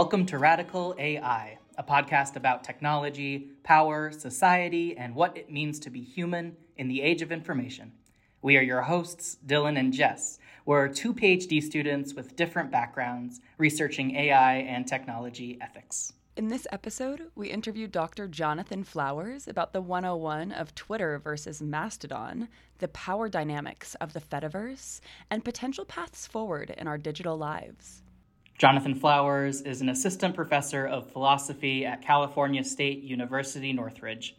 Welcome to Radical AI, a podcast about technology, power, society, and what it means to be human in the age of information. We are your hosts, Dylan and Jess. We're two PhD students with different backgrounds researching AI and technology ethics. In this episode, we interviewed Dr. Jonathan Flowers about the 101 of Twitter versus Mastodon, the power dynamics of the Fediverse, and potential paths forward in our digital lives. Jonathan Flowers is an assistant professor of philosophy at California State University Northridge.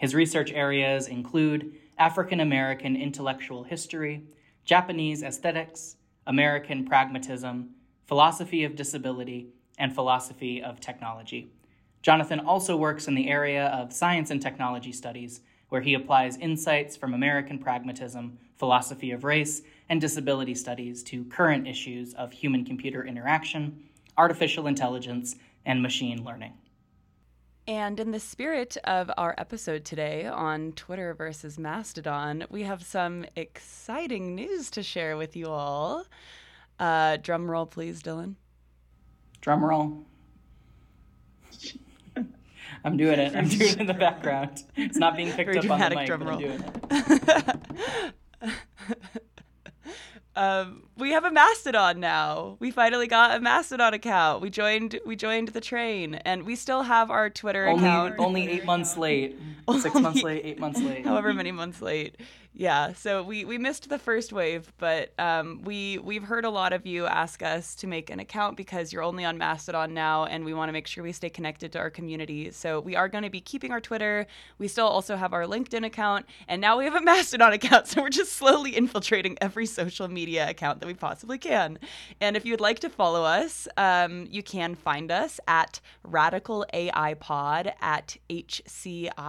His research areas include African American intellectual history, Japanese aesthetics, American pragmatism, philosophy of disability, and philosophy of technology. Jonathan also works in the area of science and technology studies, where he applies insights from American pragmatism, philosophy of race, and disability studies to current issues of human computer interaction, artificial intelligence, and machine learning. And in the spirit of our episode today on Twitter versus Mastodon, we have some exciting news to share with you all. Uh, drum roll, please, Dylan. Drum roll. I'm doing it. I'm doing it in the background. It's not being picked Very up on the mic, drum but I'm roll. doing it. um, we have a Mastodon now. We finally got a Mastodon account. We joined. We joined the train, and we still have our Twitter Only, account. only eight months late. Six months late. Eight months late. however many months late. Yeah, so we we missed the first wave, but um, we we've heard a lot of you ask us to make an account because you're only on Mastodon now, and we want to make sure we stay connected to our community. So we are going to be keeping our Twitter. We still also have our LinkedIn account, and now we have a Mastodon account. So we're just slowly infiltrating every social media account that we possibly can. And if you'd like to follow us, um, you can find us at Radical AI Pod at hci.social.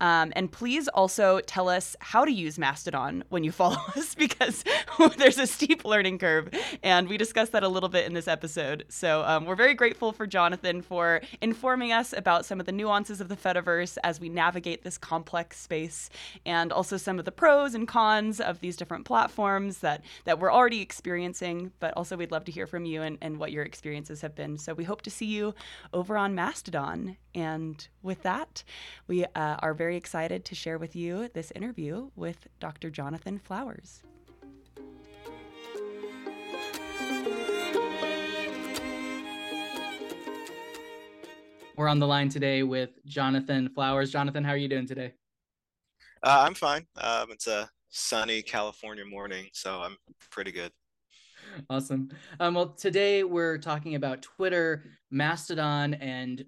Um, and please also tell us how to use Mastodon when you follow us because there's a steep learning curve. And we discussed that a little bit in this episode. So um, we're very grateful for Jonathan for informing us about some of the nuances of the Fediverse as we navigate this complex space and also some of the pros and cons of these different platforms that, that we're already experiencing. But also, we'd love to hear from you and, and what your experiences have been. So we hope to see you over on Mastodon. And with that, we uh, are very excited to share with you this interview with Dr. Jonathan Flowers. We're on the line today with Jonathan Flowers. Jonathan, how are you doing today? Uh, I'm fine. Um, it's a sunny California morning, so I'm pretty good. Awesome. Um, well, today we're talking about Twitter, Mastodon, and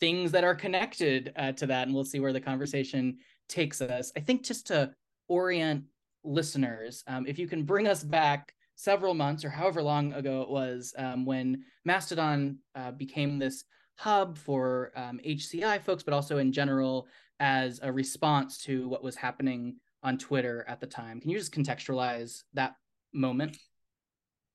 things that are connected uh, to that, and we'll see where the conversation takes us. I think just to orient listeners, um, if you can bring us back several months or however long ago it was um, when Mastodon uh, became this hub for um, HCI folks, but also in general as a response to what was happening on Twitter at the time. Can you just contextualize that moment?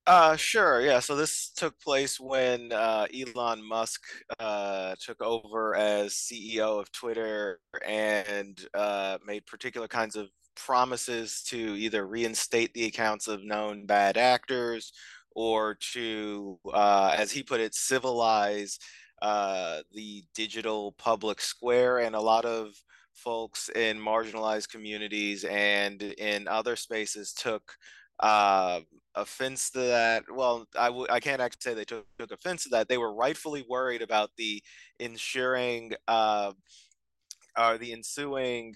Uh, sure. Yeah. So this took place when uh, Elon Musk uh, took over as CEO of Twitter and uh, made particular kinds of promises to either reinstate the accounts of known bad actors or to, uh, as he put it, civilize uh, the digital public square. And a lot of folks in marginalized communities and in other spaces took uh, offense to that. Well, I w- I can't actually say they took, took offense to that. They were rightfully worried about the ensuring uh, or the ensuing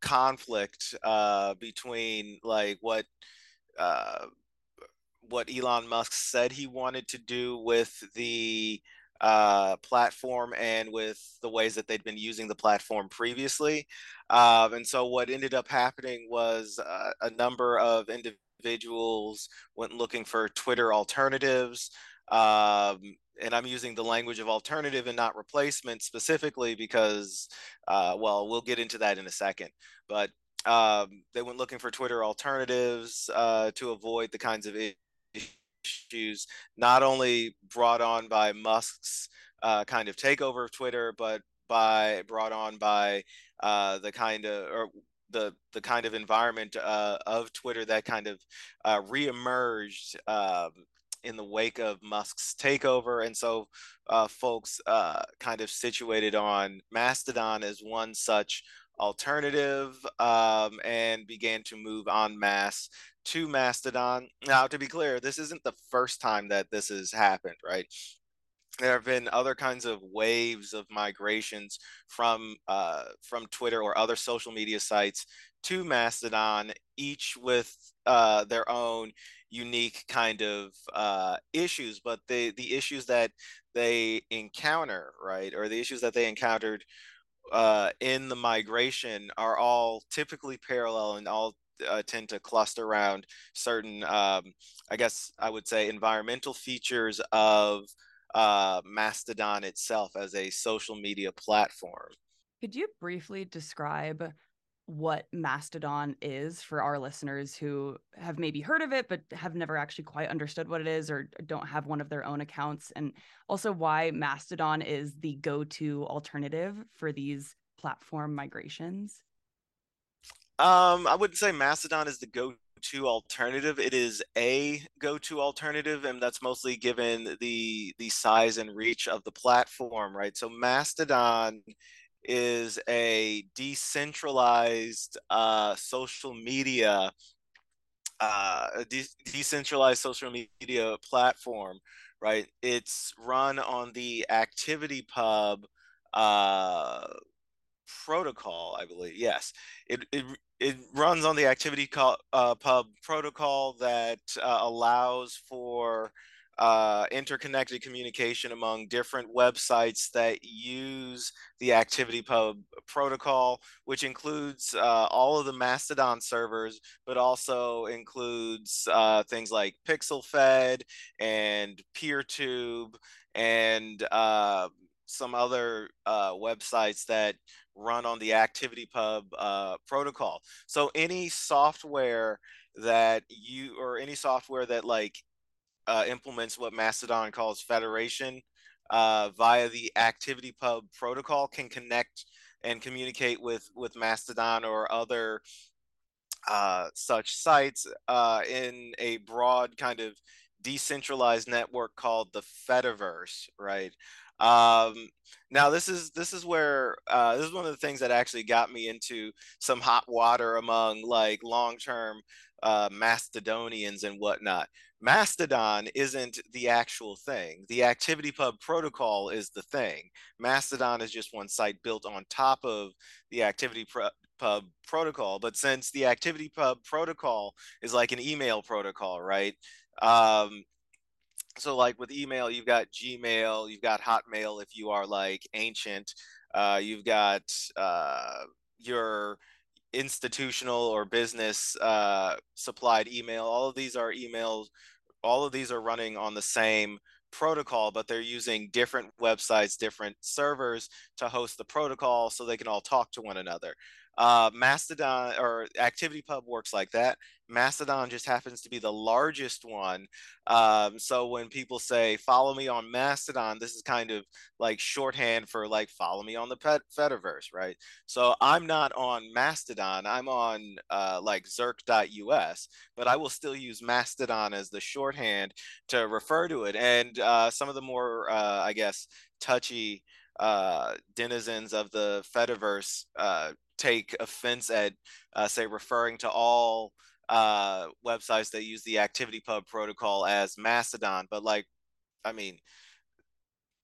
conflict uh, between like what uh, what Elon Musk said he wanted to do with the uh, platform and with the ways that they'd been using the platform previously. Um, and so what ended up happening was uh, a number of individuals went looking for Twitter alternatives. Um, and I'm using the language of alternative and not replacement specifically because, uh, well, we'll get into that in a second. But um, they went looking for Twitter alternatives uh, to avoid the kinds of issues not only brought on by Musk's uh, kind of takeover of Twitter, but by brought on by uh, the kind of or the the kind of environment uh, of Twitter that kind of uh, reemerged um, in the wake of Musk's takeover. And so uh, folks uh, kind of situated on Mastodon as one such alternative um, and began to move en masse to Mastodon. Now, to be clear, this isn't the first time that this has happened, right? There have been other kinds of waves of migrations from uh, from Twitter or other social media sites to Mastodon, each with uh, their own unique kind of uh, issues. But the the issues that they encounter, right, or the issues that they encountered uh, in the migration are all typically parallel and all uh, tend to cluster around certain, um, I guess I would say, environmental features of uh, Mastodon itself as a social media platform. Could you briefly describe what Mastodon is for our listeners who have maybe heard of it but have never actually quite understood what it is or don't have one of their own accounts and also why Mastodon is the go-to alternative for these platform migrations? Um, I wouldn't say Mastodon is the go-to alternative. It is a go-to alternative, and that's mostly given the the size and reach of the platform, right? So Mastodon is a decentralized uh, social media uh, de- decentralized social media platform, right? It's run on the ActivityPub uh, protocol, I believe. Yes, it it it runs on the Activity uh, Pub protocol that uh, allows for uh, interconnected communication among different websites that use the ActivityPub protocol, which includes uh, all of the Mastodon servers, but also includes uh, things like PixelFed and PeerTube and uh, some other uh, websites that run on the ActivityPub uh, protocol. So any software that you or any software that like uh, implements what Mastodon calls federation uh, via the ActivityPub protocol can connect and communicate with with Mastodon or other uh, such sites uh, in a broad kind of decentralized network called the Fediverse, right? Um, now this is this is where uh, this is one of the things that actually got me into some hot water among like long term uh, Mastodonians and whatnot. Mastodon isn't the actual thing. The ActivityPub protocol is the thing. Mastodon is just one site built on top of the ActivityPub protocol. But since the ActivityPub protocol is like an email protocol, right? Um, so like with email, you've got Gmail, you've got Hotmail if you are like ancient. Uh, you've got uh, your institutional or business uh, supplied email. All of these are emails. All of these are running on the same protocol, but they're using different websites, different servers to host the protocol so they can all talk to one another. Uh, Mastodon or ActivityPub works like that. Mastodon just happens to be the largest one. Um, so when people say follow me on Mastodon, this is kind of like shorthand for like follow me on the pet Fediverse, right? So I'm not on Mastodon. I'm on uh, like Zirk.us, but I will still use Mastodon as the shorthand to refer to it. And uh, some of the more, uh, I guess, touchy uh, denizens of the Fediverse uh, take offense at, uh, say, referring to all uh, websites that use the ActivityPub protocol as Mastodon. But like, I mean,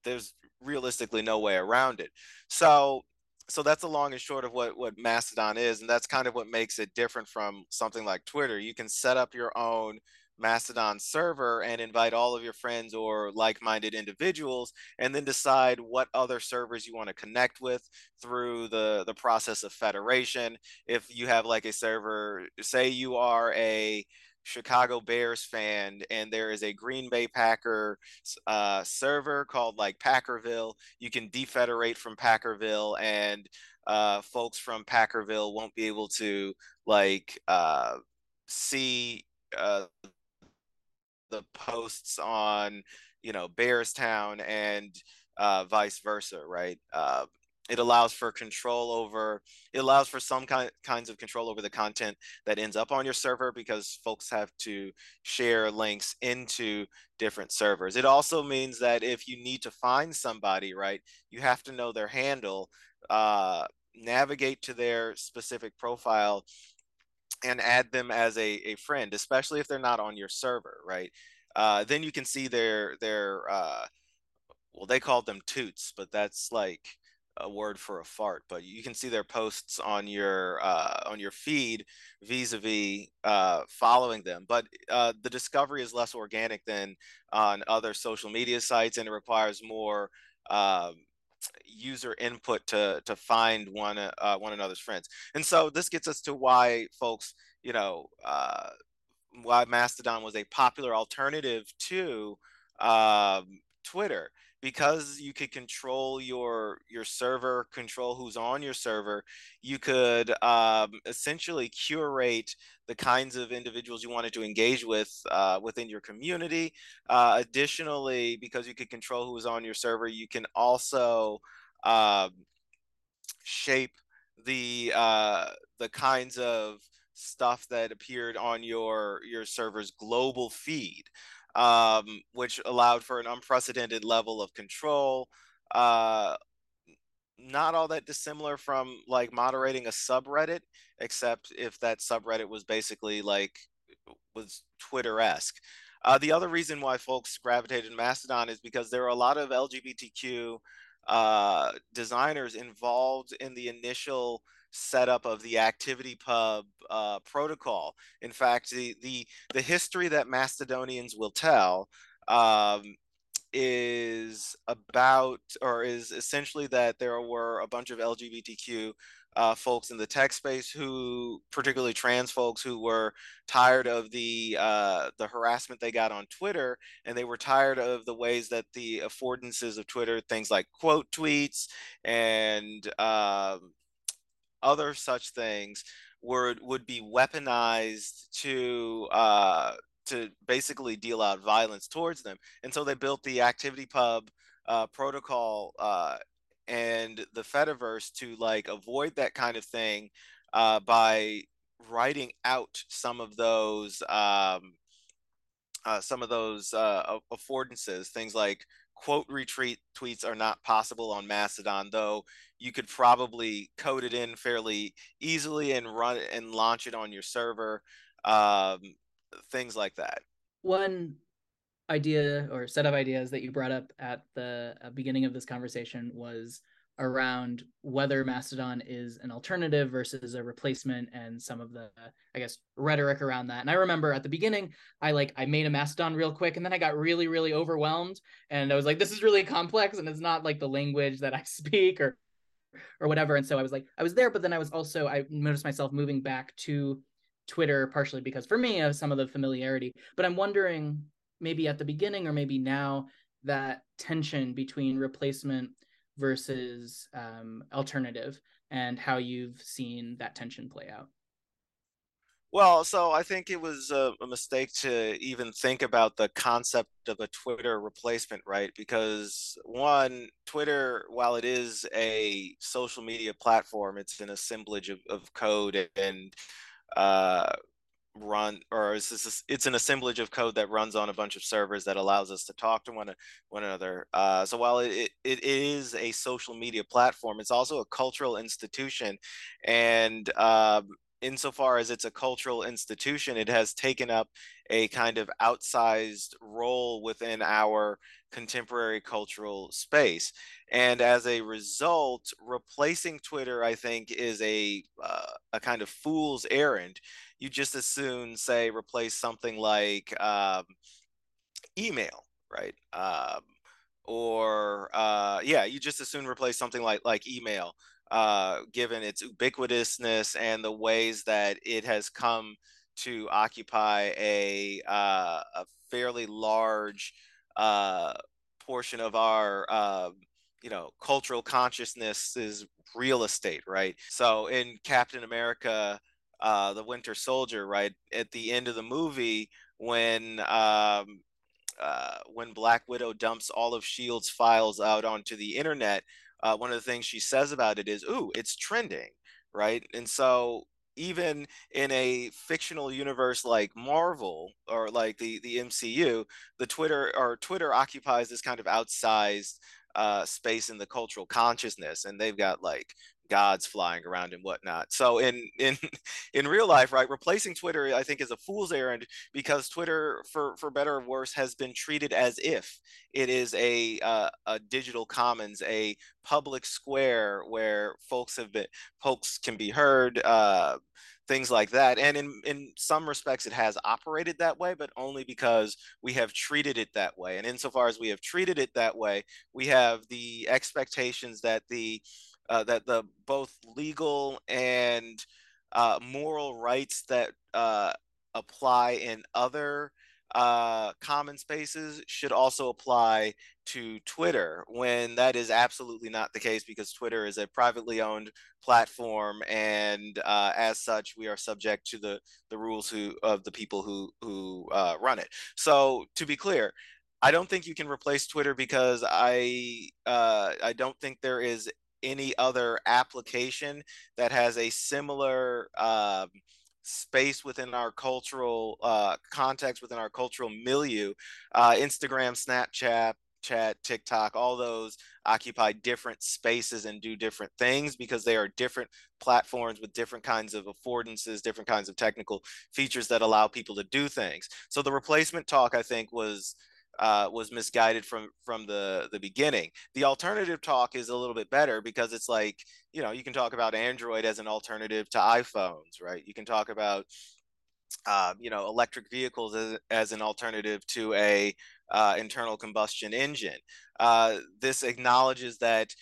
there's realistically no way around it. So so that's the long and short of what what Mastodon is, and that's kind of what makes it different from something like Twitter. You can set up your own Mastodon server and invite all of your friends or like minded individuals, and then decide what other servers you want to connect with through the, the process of federation. If you have like a server, say you are a Chicago Bears fan and there is a Green Bay Packer uh, server called like Packerville, you can defederate from Packerville and uh, folks from Packerville won't be able to like uh, see uh, the posts on you know Bearstown and uh, vice versa, right? Uh, it allows for control over it allows for some kind, kinds of control over the content that ends up on your server because folks have to share links into different servers it also means that if you need to find somebody right you have to know their handle uh, navigate to their specific profile and add them as a, a friend especially if they're not on your server right uh, then you can see their their uh, well they called them toots but that's like a word for a fart, but you can see their posts on your uh, on your feed vis-a-vis uh, following them. But uh, the discovery is less organic than on other social media sites, and it requires more um, user input to to find one uh, one another's friends. And so this gets us to why folks, you know, uh, why Mastodon was a popular alternative to um, Twitter because you could control your your server control who's on your server you could um, essentially curate the kinds of individuals you wanted to engage with uh, within your community. Uh, additionally because you could control who was on your server you can also um, shape the uh, the kinds of stuff that appeared on your your server's global feed um, which allowed for an unprecedented level of control. Uh, not all that dissimilar from like moderating a subreddit, except if that subreddit was basically like was Twitter esque. Uh, the other reason why folks gravitated to Mastodon is because there are a lot of LGBTQ uh, designers involved in the initial setup of the ActivityPub uh, protocol. In fact, the, the, the history that Mastodonians will tell um, is about, or is essentially that there were a bunch of LGBTQ uh, folks in the tech space who, particularly trans folks, who were tired of the uh, the harassment they got on Twitter, and they were tired of the ways that the affordances of Twitter, things like quote tweets and uh, other such things would would be weaponized to uh, to basically deal out violence towards them. And so they built the ActivityPub uh, protocol uh, and the Fediverse to like avoid that kind of thing uh, by writing out some of those um, uh, some of those uh, affordances, things like quote retreat tweets are not possible on Mastodon, though you could probably code it in fairly easily and run it and launch it on your server, um, things like that. One idea or set of ideas that you brought up at the uh, beginning of this conversation was around whether Mastodon is an alternative versus a replacement and some of the I guess rhetoric around that. And I remember at the beginning I like I made a Mastodon real quick and then I got really really overwhelmed and I was like this is really complex and it's not like the language that I speak or or whatever and so I was like I was there but then I was also I noticed myself moving back to Twitter partially because for me of some of the familiarity. But I'm wondering maybe at the beginning or maybe now that tension between replacement versus um, alternative and how you've seen that tension play out. Well, so I think it was a, a, mistake to even think about the concept of a Twitter replacement, right? Because one, Twitter, while it is a social media platform, it's an assemblage of, of code and uh, run or it's, it's, it's an assemblage of code that runs on a bunch of servers that allows us to talk to one, one another. Uh, so while it, it is a social media platform, it's also a cultural institution. And um, insofar as it's a cultural institution, it has taken up a kind of outsized role within our contemporary cultural space. And as a result, replacing Twitter, I think, is a uh, a kind of fool's errand. You just as soon say replace something like um, email, right? Um, or uh, yeah, you just as soon replace something like like email, uh, given its ubiquitousness and the ways that it has come to occupy a uh, a fairly large uh, portion of our uh, you know cultural consciousness is real estate right so in captain america uh, the winter soldier right at the end of the movie when um, uh, when black widow dumps all of shield's files out onto the internet uh, one of the things she says about it is, "Ooh, it's trending," right? And so even in a fictional universe like Marvel or like the the MCU, the Twitter or Twitter occupies this kind of outsized uh, space in the cultural consciousness, and they've got like gods flying around and whatnot. So in in in real life, right, replacing Twitter, I think, is a fool's errand because Twitter, for for better or worse, has been treated as if it is a uh, a digital commons, a public square where folks have been folks can be heard. Uh, things like that and in in some respects it has operated that way but only because we have treated it that way and insofar as we have treated it that way we have the expectations that the uh, that the both legal and uh, moral rights that uh, apply in other uh, common spaces should also apply to Twitter when that is absolutely not the case because Twitter is a privately owned platform and uh, as such we are subject to the the rules who of the people who who uh, run it. So to be clear, I don't think you can replace Twitter because I uh, I don't think there is any other application that has a similar uh, space within our cultural uh, context, within our cultural milieu. Uh, Instagram, Snapchat, chat tiktok all those occupy different spaces and do different things because they are different platforms with different kinds of affordances different kinds of technical features that allow people to do things so the replacement talk i think was uh, was misguided from from the the beginning. The alternative talk is a little bit better because it's like you know you can talk about Android as an alternative to iPhones, right? You can talk about uh, you know electric vehicles as, as an alternative to a uh, internal combustion engine. Uh, this acknowledges that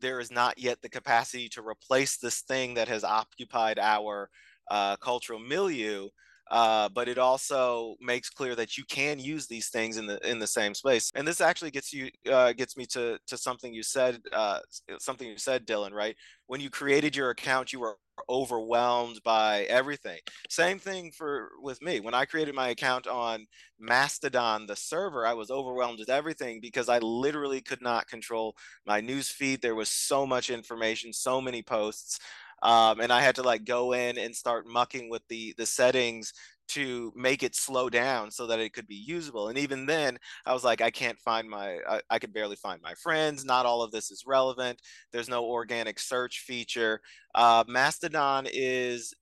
there is not yet the capacity to replace this thing that has occupied our uh, cultural milieu uh, but it also makes clear that you can use these things in the in the same space. And this actually gets you uh, gets me to to something you said uh, something you said, Dylan. Right when you created your account, you were overwhelmed by everything. Same thing for with me. When I created my account on Mastodon, the server, I was overwhelmed with everything because I literally could not control my news feed. There was so much information, so many posts um, and I had to like go in and start mucking with the the settings to make it slow down so that it could be usable. And even then, I was like, I can't find my, I, I could barely find my friends. Not all of this is relevant. There's no organic search feature. Uh, Mastodon is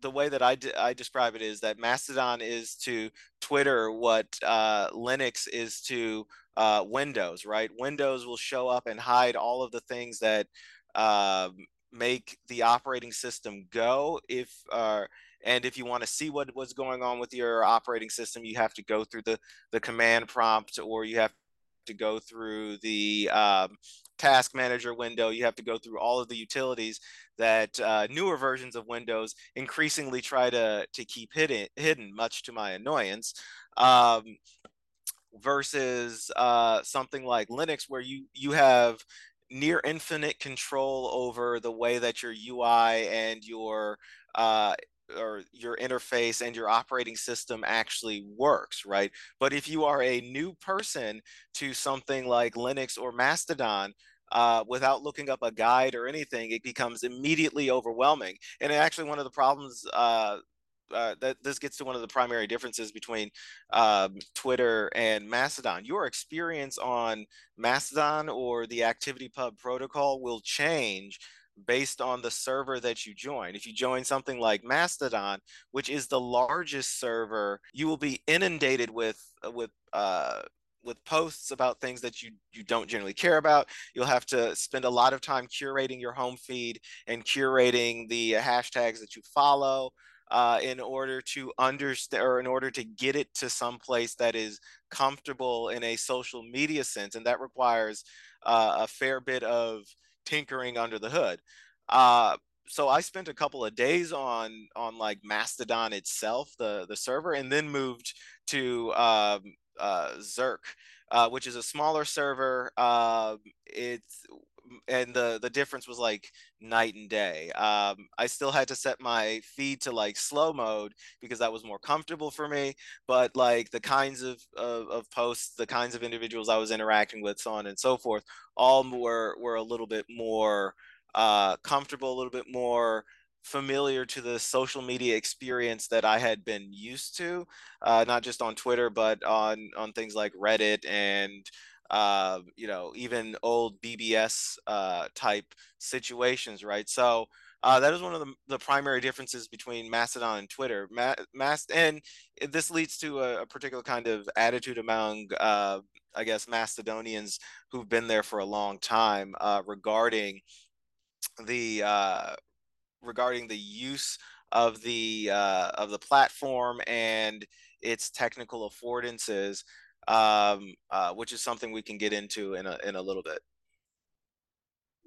the way that I I describe it is that Mastodon is to Twitter what uh, Linux is to uh, Windows, right? Windows will show up and hide all of the things that um, make the operating system go if uh, and if you want to see what was going on with your operating system you have to go through the the command prompt or you have to go through the um, task manager window. You have to go through all of the utilities that uh, newer versions of windows increasingly try to to keep hidden hidden much to my annoyance um, versus uh, something like linux where you you have near infinite control over the way that your UI and your uh, or your interface and your operating system actually works, right? But if you are a new person to something like Linux or Mastodon, uh, without looking up a guide or anything, it becomes immediately overwhelming. And actually, one of the problems uh, uh, that this gets to one of the primary differences between um, Twitter and Mastodon. Your experience on Mastodon or the ActivityPub protocol will change based on the server that you join. If you join something like Mastodon, which is the largest server, you will be inundated with uh, with uh, with posts about things that you you don't generally care about. You'll have to spend a lot of time curating your home feed and curating the hashtags that you follow uh, in order to understand or in order to get it to some place that is comfortable in a social media sense. And that requires uh, a fair bit of tinkering under the hood. Uh, so I spent a couple of days on on like Mastodon itself, the the server, and then moved to um, uh, Zirk, uh, which is a smaller server. Uh, it's and the the difference was like night and day. Um, I still had to set my feed to like slow mode because that was more comfortable for me. But like the kinds of, of, of posts, the kinds of individuals I was interacting with, so on and so forth, all were were a little bit more uh, comfortable, a little bit more familiar to the social media experience that I had been used to, uh, not just on Twitter, but on on things like Reddit and uh, you know, even old BBS uh, type situations, right? So uh, that is one of the, the primary differences between Mastodon and Twitter. Ma- Mast- and this leads to a, a particular kind of attitude among, uh, I guess, Mastodonians who've been there for a long time uh, regarding the uh, regarding the use of the uh, of the platform and its technical affordances um, uh, which is something we can get into in a in a little bit.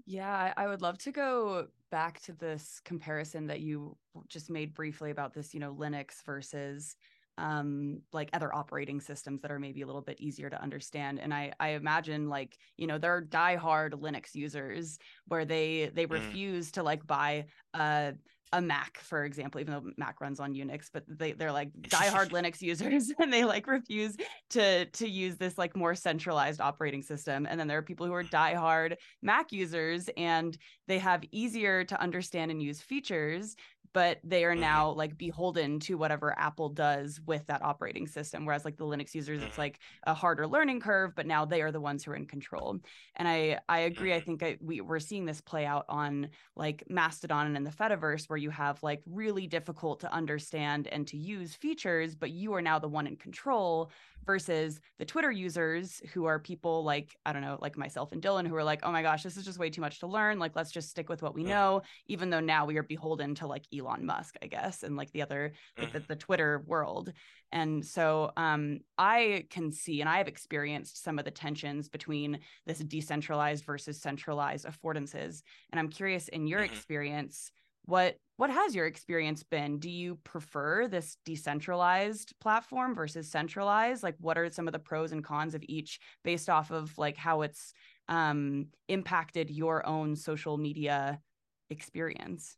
Yeah, I would love to go back to this comparison that you just made briefly about this, you know, Linux versus um like other operating systems that are maybe a little bit easier to understand and i i imagine like you know there are diehard linux users where they they mm. refuse to like buy a a Mac, for example, even though Mac runs on Unix, but they they're like diehard Linux users and they like refuse to to use this like more centralized operating system. And then there are people who are mm. diehard Mac users and they have easier to understand and use features but they are mm-hmm. now like beholden to whatever Apple does with that operating system. Whereas like the Linux users, it's mm-hmm. like a harder learning curve, but now they are the ones who are in control. And I I agree. I mm-hmm. think I, we we're seeing this play out on like Mastodon and in the Fediverse, where you have like really difficult to understand and to use features, but you are now the one in control versus the Twitter users who are people like, I don't know, like myself and Dylan, who are like, oh my gosh, this is just way too much to learn. Like, let's just stick with what we know, even though now we are beholden to like Elon Musk, I guess, and like the other, like the, mm-hmm. the Twitter world. And so um, I can see, and I have experienced some of the tensions between this decentralized versus centralized affordances. And I'm curious, in your mm-hmm. experience, what what has your experience been? Do you prefer this decentralized platform versus centralized? Like what are some of the pros and cons of each based off of like how it's um impacted your own social media experience?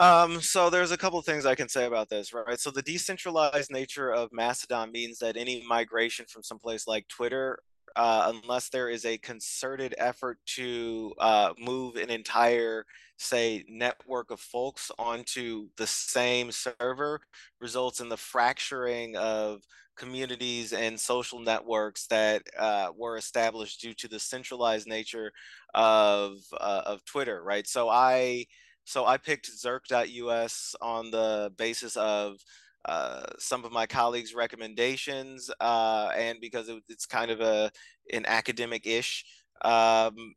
Um, so there's a couple of things I can say about this, right? So the decentralized nature of Mastodon means that any migration from someplace like Twitter uh, unless there is a concerted effort to uh, move an entire, say, network of folks onto the same server, results in the fracturing of communities and social networks that uh, were established due to the centralized nature of uh, of Twitter, right? So I so I picked Zirk.us on the basis of uh, some of my colleagues' recommendations, uh, and because it, it's kind of a an academic-ish um,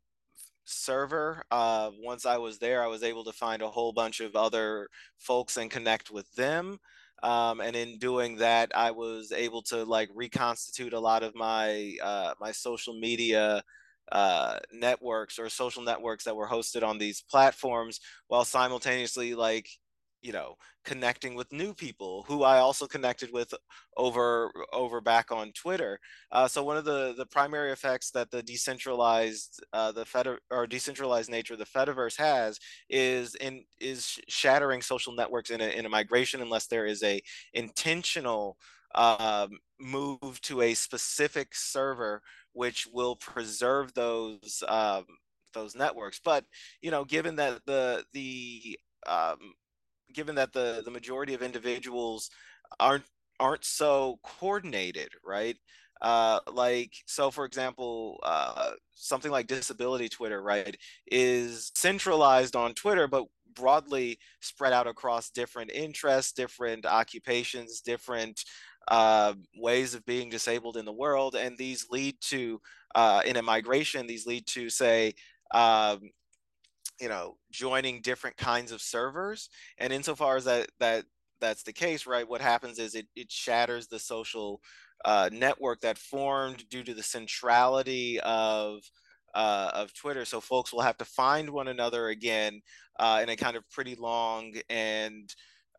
server. Uh, once I was there, I was able to find a whole bunch of other folks and connect with them. Um, and in doing that, I was able to like reconstitute a lot of my uh, my social media uh, networks or social networks that were hosted on these platforms, while simultaneously like you know connecting with new people who I also connected with over over back on Twitter. Uh, so one of the the primary effects that the decentralized uh, the Fed or decentralized nature of the Fediverse has is in is shattering social networks in a in a migration unless there is a intentional um, move to a specific server which will preserve those um, those networks. But you know, given that the the um, given that the the majority of individuals aren't aren't so coordinated, right? Uh, like so, for example, uh, something like disability Twitter, right, is centralized on Twitter, but broadly spread out across different interests, different occupations, different uh, ways of being disabled in the world, and these lead to uh, in a migration. These lead to say um, you know joining different kinds of servers and insofar as that that that's the case right what happens is it, it shatters the social uh, network that formed due to the centrality of uh, of Twitter. So folks will have to find one another again uh, in a kind of pretty long and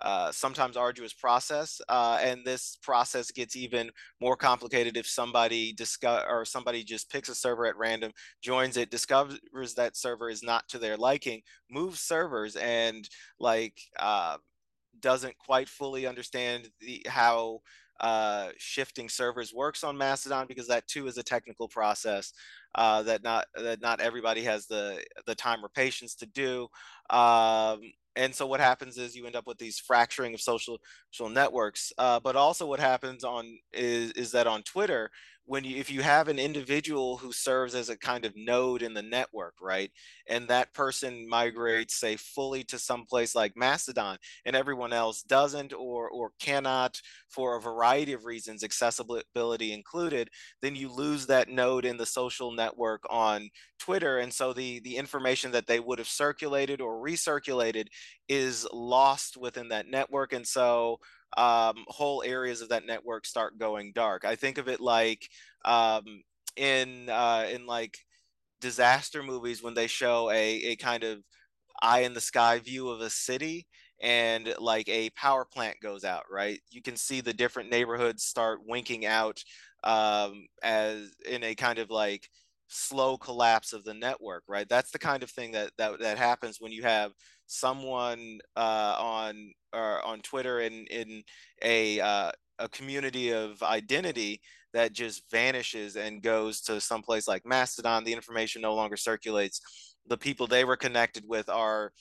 uh, sometimes arduous process, uh, and this process gets even more complicated if somebody discover or somebody just picks a server at random, joins it, discovers that server is not to their liking, moves servers, and like uh, doesn't quite fully understand the how uh, shifting servers works on Mastodon because that too is a technical process uh, that not that not everybody has the the time or patience to do. Um, and so what happens is you end up with these fracturing of social social networks. Uh, but also what happens on is is that on Twitter, when you if you have an individual who serves as a kind of node in the network right and that person migrates say fully to some place like mastodon and everyone else doesn't or or cannot for a variety of reasons accessibility included then you lose that node in the social network on twitter and so the the information that they would have circulated or recirculated is lost within that network and so um, whole areas of that network start going dark. I think of it like um, in uh, in like disaster movies when they show a a kind of eye in the sky view of a city and like a power plant goes out right you can see the different neighborhoods start winking out um, as in a kind of like slow collapse of the network right? That's the kind of thing that that, that happens when you have someone uh, on or on twitter in in a uh, a community of identity that just vanishes and goes to some place like mastodon. The information no longer circulates. The people they were connected with are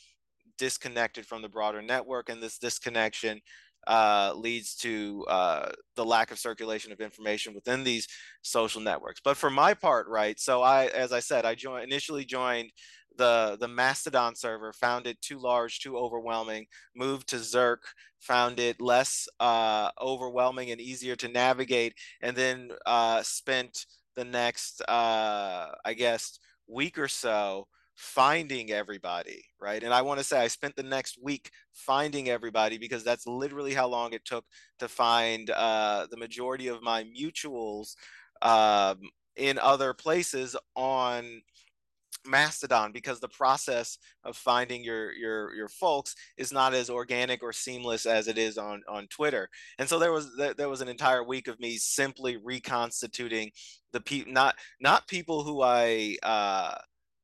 disconnected from the broader network and this disconnection uh, leads to uh, the lack of circulation of information within these social networks. But for my part, right, so I, as I said, I joined initially joined the the Mastodon server, found it too large, too overwhelming. Moved to Zirk, found it less uh, overwhelming and easier to navigate, and then uh, spent the next, uh, I guess, week or so finding everybody, right? And I want to say I spent the next week finding everybody because that's literally how long it took to find uh, the majority of my mutuals um, in other places on Mastodon because the process of finding your your your folks is not as organic or seamless as it is on on Twitter. And so there was there was an entire week of me simply reconstituting the people not not people who I uh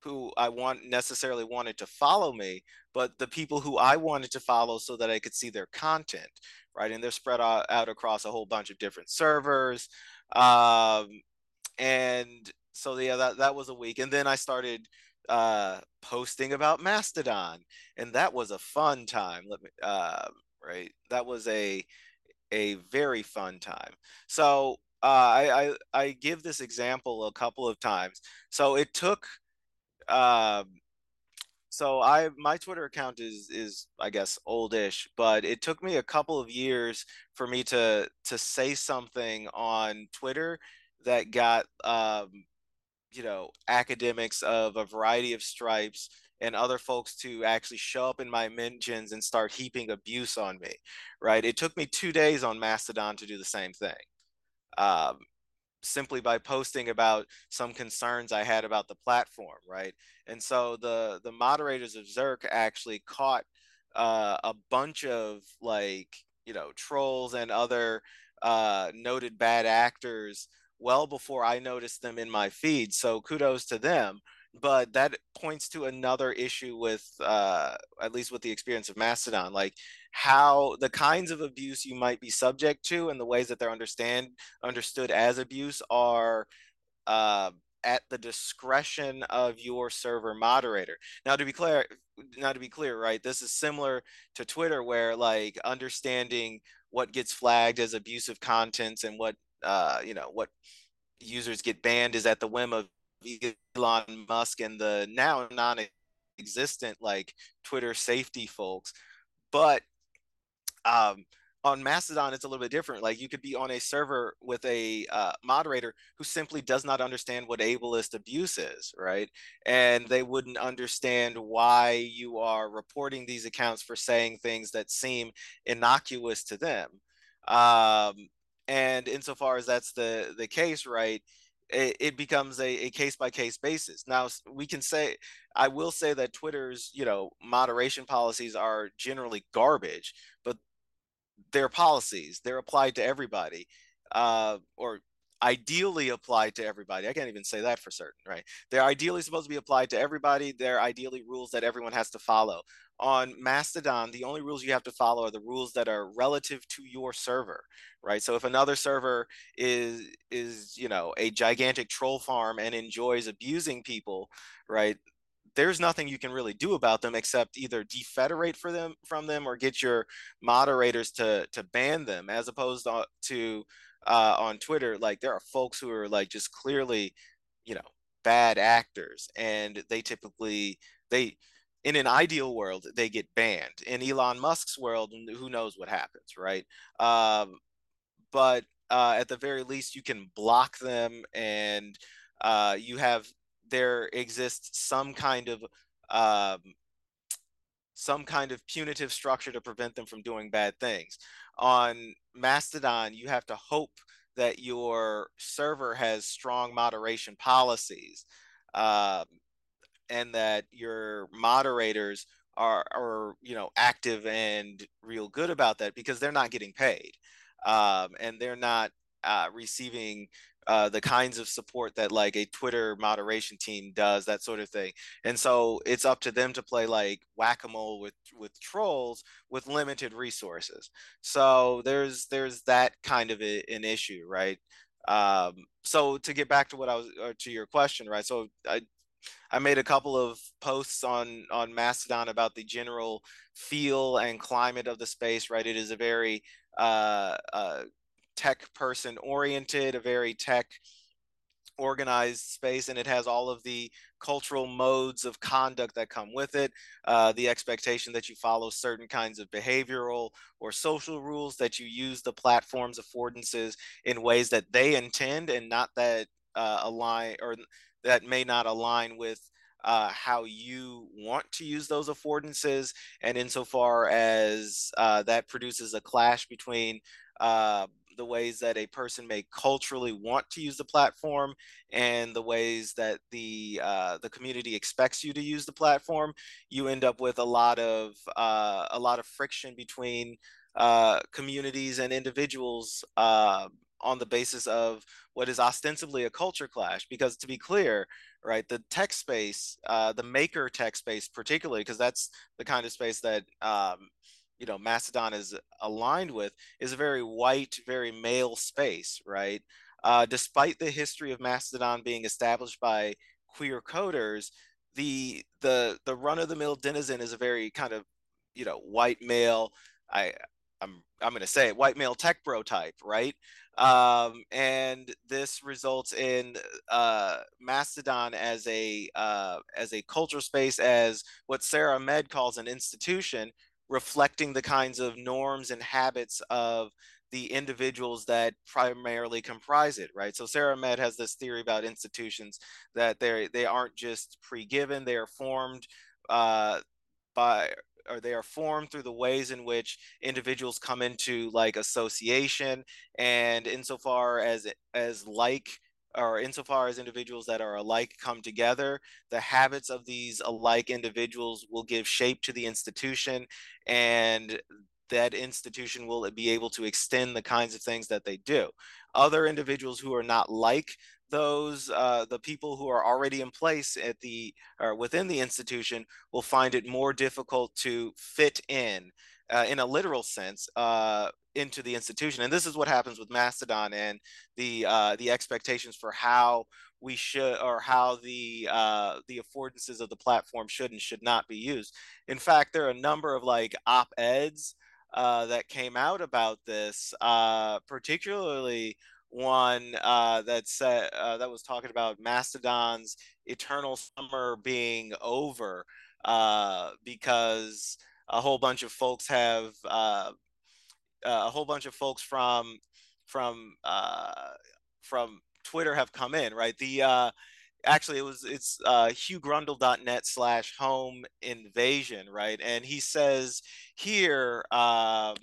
who I want necessarily wanted to follow me, but the people who I wanted to follow so that I could see their content, right? And they're spread out, out across a whole bunch of different servers. Um, and so yeah, that, that was a week. And then I started uh, posting about Mastodon, and that was a fun time. Let me, uh, right? That was a a very fun time. So uh, I, I I give this example a couple of times. So it took um, so I my Twitter account is is I guess oldish, but it took me a couple of years for me to to say something on Twitter that got um, you know academics of a variety of stripes and other folks to actually show up in my mentions and start heaping abuse on me right? It took me two days on mastodon to do the same thing. Um, simply by posting about some concerns I had about the platform, right? And so the the moderators of Zirk actually caught uh, a bunch of like you know trolls and other uh, noted bad actors well before I noticed them in my feed. So kudos to them but that points to another issue with uh, at least with the experience of mastodon like how the kinds of abuse you might be subject to and the ways that they're understand understood as abuse are uh, at the discretion of your server moderator. Now to be clear now to be clear right this is similar to twitter where like understanding what gets flagged as abusive contents and what uh, you know what users get banned is at the whim of Elon Musk and the now non-existent like Twitter safety folks. But um, on Mastodon, it's a little bit different. Like you could be on a server with a uh, moderator who simply does not understand what ableist abuse is, right? And they wouldn't understand why you are reporting these accounts for saying things that seem innocuous to them. Um, and insofar as that's the the case, right? It, becomes a, case by case basis. Now we can say, I will say that Twitter's you know moderation policies are generally garbage, but their policies they're applied to everybody uh, or ideally applied to everybody. I can't even say that for certain, right? They're ideally supposed to be applied to everybody. They're ideally rules that everyone has to follow. On Mastodon, the only rules you have to follow are the rules that are relative to your server, right? So if another server is is, you know, a gigantic troll farm and enjoys abusing people, right? there's nothing you can really do about them except either defederate for them from them or get your moderators to to ban them as opposed to uh, on Twitter, like there are folks who are like just clearly, you know, bad actors, and they typically they in an ideal world they get banned. In Elon Musk's world, who knows what happens, right? Um, but uh, at the very least, you can block them, and uh, you have there exists some kind of um, some kind of punitive structure to prevent them from doing bad things. On Mastodon, you have to hope that your server has strong moderation policies um, and that your moderators are, are you know active and real good about that because they're not getting paid um, and they're not uh, receiving uh, the kinds of support that like a Twitter moderation team does, that sort of thing. And so it's up to them to play like whack-a-mole with with trolls with limited resources. So there's there's that kind of a, an issue, right? Um, so to get back to what I was to your question, right? So I I made a couple of posts on on Mastodon about the general feel and climate of the space. Right, it is a very uh, uh, tech person oriented, a very tech organized space, and it has all of the cultural modes of conduct that come with it. Uh, the expectation that you follow certain kinds of behavioral or social rules, that you use the platform's affordances in ways that they intend and not that uh, align or that may not align with uh, how you want to use those affordances, and insofar as uh, that produces a clash between uh, the ways that a person may culturally want to use the platform and the ways that the uh, the community expects you to use the platform, you end up with a lot of uh, a lot of friction between uh, communities and individuals on the basis of what is ostensibly a culture clash. Because to be clear, right, the tech space, uh, the maker tech space, particularly, because that's the kind of space that um, you know Mastodon is aligned with is a very white, very male space, right? Uh, despite the history of Mastodon being established by queer coders, the the the run of the mill denizen is a very kind of you know white male. I I'm I'm going to say it, white male tech bro type, right? Um, and this results in uh, Mastodon as a uh, as a culture space, as what Sara Ahmed calls an institution, reflecting the kinds of norms and habits of the individuals that primarily comprise it, right? So Sara Ahmed has this theory about institutions that they they aren't just pre-given; they are formed uh, by or they are formed through the ways in which individuals come into like association, and insofar as as like or insofar as individuals that are alike come together, the habits of these alike individuals will give shape to the institution, and that institution will be able to extend the kinds of things that they do. Other individuals who are not like those uh, the people who are already in place at the or within the institution will find it more difficult to fit in uh, in a literal sense uh, into the institution. And this is what happens with Mastodon and the uh, the expectations for how we should or how the uh, the affordances of the platform should and should not be used. In fact, there are a number of like op eds uh, that came out about this, uh, particularly one uh, that said uh, that was talking about Mastodon's eternal summer being over uh, because a whole bunch of folks have uh, uh, a whole bunch of folks from from uh, from Twitter have come in, right? The actually it was it's uh, hughgrundle.net slash home invasion, right? And he says here, um,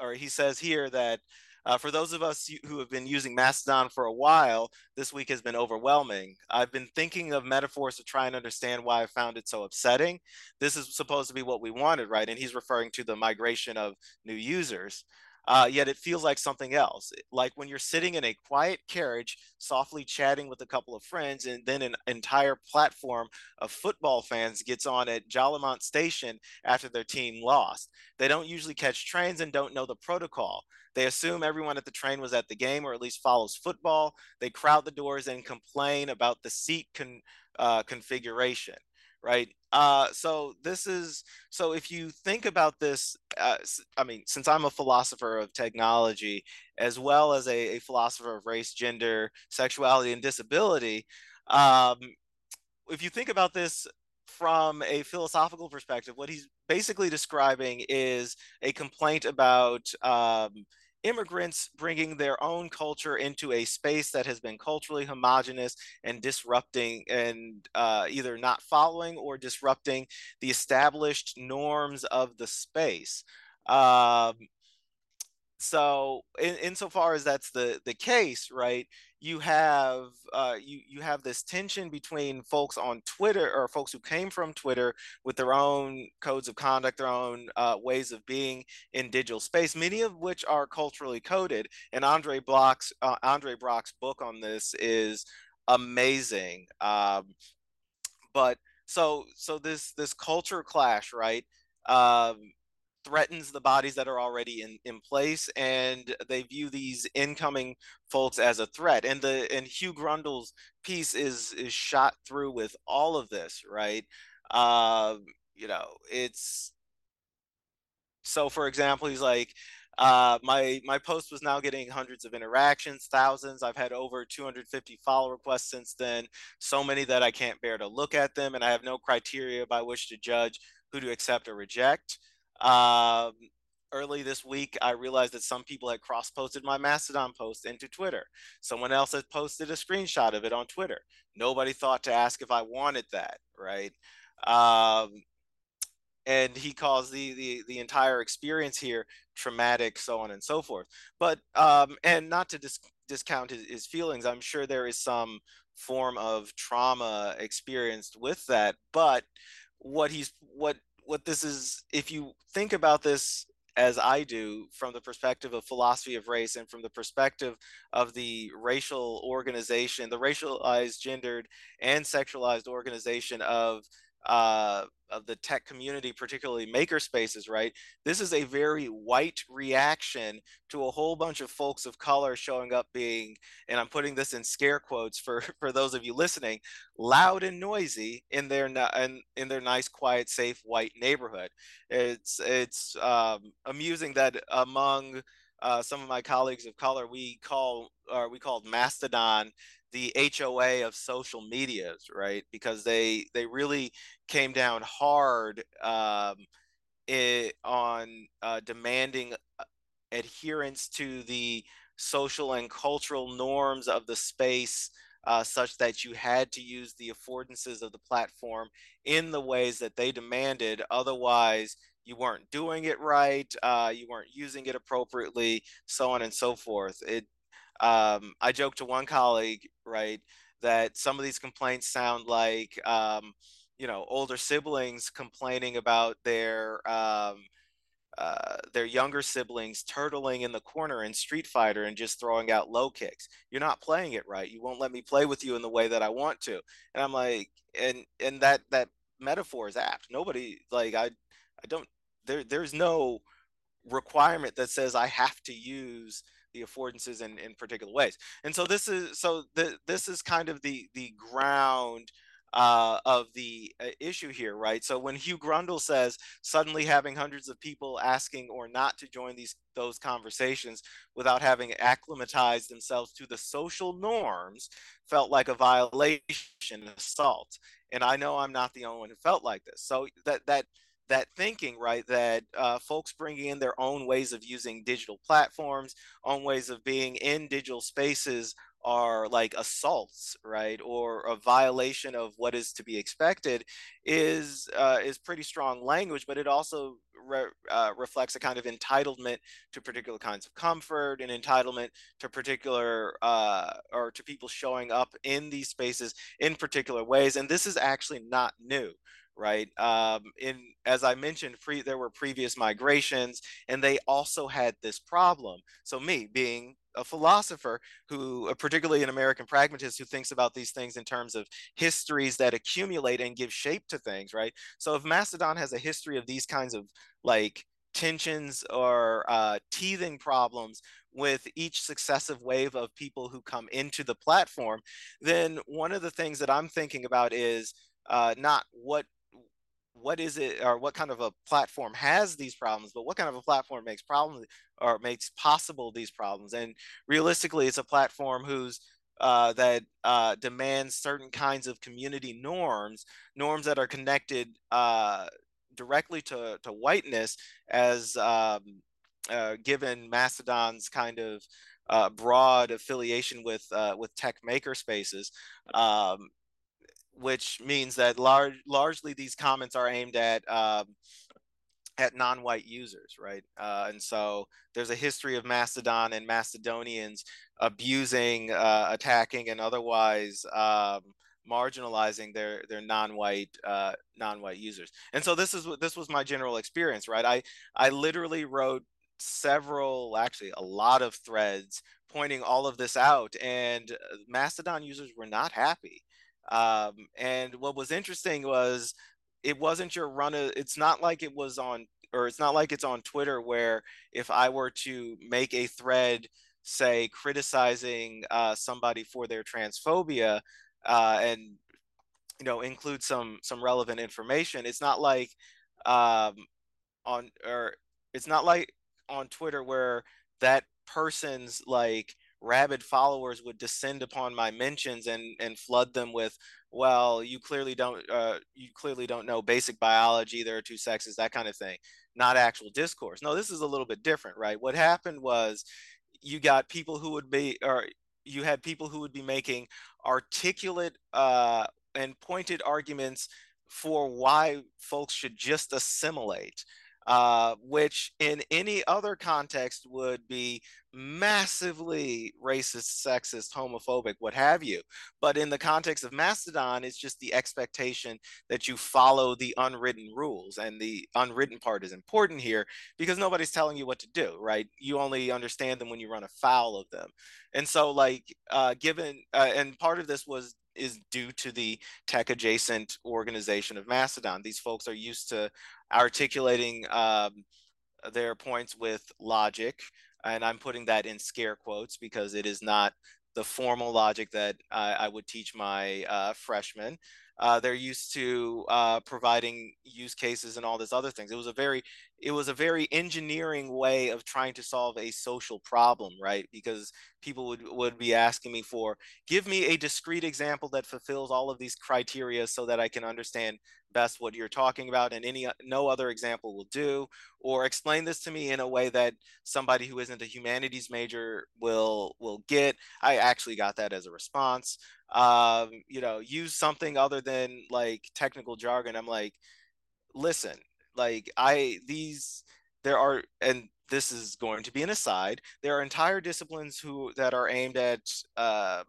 or he says here that Uh, for those of us who have been using Mastodon for a while, this week has been overwhelming. I've been thinking of metaphors to try and understand why I found it so upsetting. This is supposed to be what we wanted, right? And he's referring to the migration of new users uh, yet it feels like something else. Like when you're sitting in a quiet carriage, softly chatting with a couple of friends, and then an entire platform of football fans gets on at Jolimont Station after their team lost. They don't usually catch trains and don't know the protocol. They assume everyone at the train was at the game or at least follows football. They crowd the doors and complain about the seat con, uh, configuration right? Uh, so this is so if you think about this uh, i mean since i'm a philosopher of technology as well as a, a philosopher of race gender sexuality and disability um, if you think about this from a philosophical perspective what he's basically describing is a complaint about um, immigrants bringing their own culture into a space that has been culturally homogenous and disrupting and uh, either not following or disrupting the established norms of the space. Um, so in, insofar as that's the the case right you have uh, you you have this tension between folks on twitter or folks who came from twitter with their own codes of conduct their own uh, ways of being in digital space many of which are culturally coded. And andre block's uh, andre brock's book on this is amazing. Um, but so so this this culture clash right? Um, threatens the bodies that are already in, in place and they view these incoming folks as a threat and the and hugh grundle's piece is is shot through with all of this right uh, you know it's so for example he's like uh, my my post was now getting hundreds of interactions, thousands. I've had over 250 follow requests since then. So many that I can't bear to look at them, and I have no criteria by which to judge who to accept or reject. Um, early this week, I realized that some people had cross posted my Mastodon post into Twitter. Someone else had posted a screenshot of it on Twitter. Nobody thought to ask if I wanted that, right? Um, and he calls the, the the entire experience here traumatic, so on and so forth. But um, and not to dis- discount his, his feelings, I'm sure there is some form of trauma experienced with that. But what he's what what this is if you think about this as I do from the perspective of philosophy of race and from the perspective of the racial organization, the racialized, gendered, and sexualized organization of uh, of the tech community, particularly maker spaces, right? This is a very white reaction to a whole bunch of folks of color showing up being, and I'm putting this in scare quotes for for those of you listening, loud and noisy in their in, in their nice, quiet, safe white neighborhood. It's it's um, amusing that among uh, some of my colleagues of color, we call or we called Mastodon the HOA of social medias, right? Because they they really came down hard um, it, on uh, demanding uh, adherence to the social and cultural norms of the space, uh, such that you had to use the affordances of the platform in the ways that they demanded. Otherwise, you weren't doing it right, uh, you weren't using it appropriately, so on and so forth. It um, I joked to one colleague, right, that some of these complaints sound like, um, you know, older siblings complaining about their um, uh, their younger siblings turtling in the corner in Street Fighter and just throwing out low kicks. You're not playing it right. You won't let me play with you in the way that I want to. And I'm like, and and that that metaphor is apt. Nobody like I I don't there there's no requirement that says I have to use the affordances in, in particular ways. And so this is so the, this is kind of the the ground uh, of the uh, issue here, right? So when Hugh Grundle says suddenly having hundreds of people asking or not to join these those conversations without having acclimatized themselves to the social norms felt like a violation, assault. And I know I'm not the only one who felt like this. So that that that thinking, right? That uh, folks bringing in their own ways of using digital platforms, own ways of being in digital spaces are like assaults, right, or a violation of what is to be expected, is uh, is pretty strong language. But it also re- uh, reflects a kind of entitlement to particular kinds of comfort, and entitlement to particular uh, or to people showing up in these spaces in particular ways. And this is actually not new right? Um, in as I mentioned, pre, there were previous migrations, and they also had this problem. So me being a philosopher who, uh, particularly an American pragmatist, who thinks about these things in terms of histories that accumulate and give shape to things, right? So if Mastodon has a history of these kinds of like tensions or uh, teething problems with each successive wave of people who come into the platform, then one of the things that I'm thinking about is uh, not what what is it or what kind of a platform has these problems but what kind of a platform makes problems or makes possible these problems? And realistically it's a platform whose uh, that uh, demands certain kinds of community norms norms that are connected uh, directly to, to whiteness as um, uh, given mastodon's kind of uh, broad affiliation with uh, with tech maker spaces um, which means that large, largely these comments are aimed at um, at non-white users, right? Uh, and so there's a history of Mastodon and Mastodonians abusing, uh, attacking, and otherwise um, marginalizing their their non-white uh, non-white users. And so this is what this was my general experience, right? I I literally wrote several, actually a lot of threads pointing all of this out, and uh, Mastodon users were not happy. Um, and what was interesting was it wasn't your run of, it's not like it was on or it's not like it's on Twitter where if I were to make a thread say criticizing uh, somebody for their transphobia uh, and you know include some some relevant information it's not like um, on or it's not like on Twitter where that person's like rabid followers would descend upon my mentions and and flood them with well you clearly don't uh, you clearly don't know basic biology there are two sexes that kind of thing not actual discourse. No this is a little bit different right? What happened was you got people who would be or you had people who would be making articulate uh, and pointed arguments for why folks should just assimilate uh, which in any other context would be massively racist, sexist, homophobic, what have you. But in the context of Mastodon, it's just the expectation that you follow the unwritten rules. And the unwritten part is important here because nobody's telling you what to do, right? You only understand them when you run afoul of them. And so, like, uh, given, uh, and part of this was is due to the tech adjacent organization of Mastodon. These folks are used to articulating um, their points with logic, and I'm putting that in scare quotes because it is not the formal logic that I, would teach my uh, freshmen. Uh, they're used to uh, providing use cases and all this other things. It was a very, it was a very engineering way of trying to solve a social problem, right? Because people would would be asking me for, give me a discrete example that fulfills all of these criteria so that I can understand best what you're talking about and any no other example will do or explain this to me in a way that somebody who isn't a humanities major will will get. I actually got that as a response. Um, you know use something other than like technical jargon. I'm like listen like i these there are and this is going to be an aside there are entire disciplines who that are aimed at uh,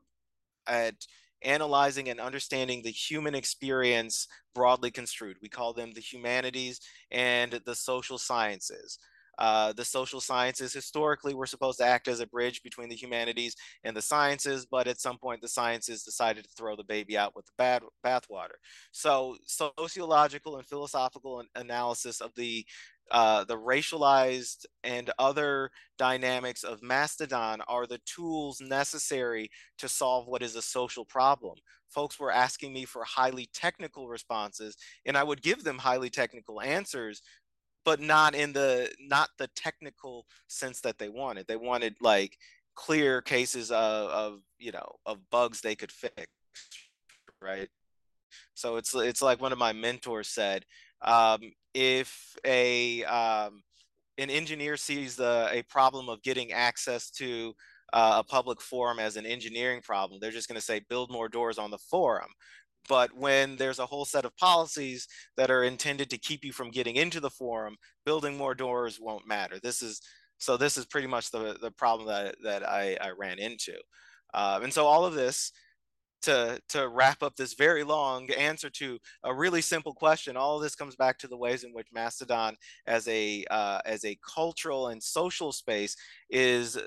at analyzing and understanding the human experience broadly construed. We call them the humanities and the social sciences. Uh, the social sciences historically were supposed to act as a bridge between the humanities and the sciences, but at some point the sciences decided to throw the baby out with the bad bathwater. So sociological and philosophical analysis of the uh, the racialized and other dynamics of Mastodon are the tools necessary to solve what is a social problem. Folks were asking me for highly technical responses, and I would give them highly technical answers, but not in the not the technical sense that they wanted. They wanted like clear cases of, of you know of bugs they could fix, right? So it's it's like one of my mentors said um, if a um, an engineer sees the, a problem of getting access to uh, a public forum as an engineering problem. They're just going to say build more doors on the forum. But when there's a whole set of policies that are intended to keep you from getting into the forum, building more doors won't matter. This is so this is pretty much the the problem that that I, I ran into. Um, and so all of this to to wrap up this very long answer to a really simple question all of this comes back to the ways in which mastodon as a uh, as a cultural and social space is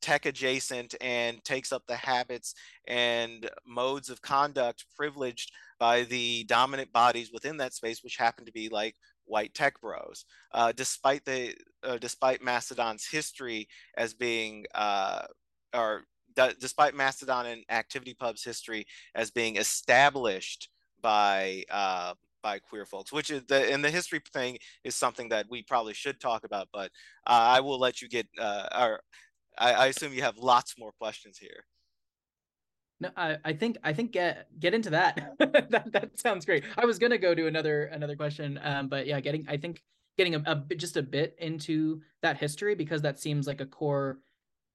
tech adjacent and takes up the habits and modes of conduct privileged by the dominant bodies within that space which happen to be like white tech bros uh, despite the uh, despite mastodon's history as being uh, or despite Mastodon and ActivityPub's history as being established by uh, by queer folks, which is the and the history thing is something that we probably should talk about, but uh, I will let you get. Uh, or I, I assume you have lots more questions here. No, I, I think I think get get into that. that that sounds great. I was gonna go to another another question, um, but yeah, getting I think getting a, a bit just a bit into that history because that seems like a core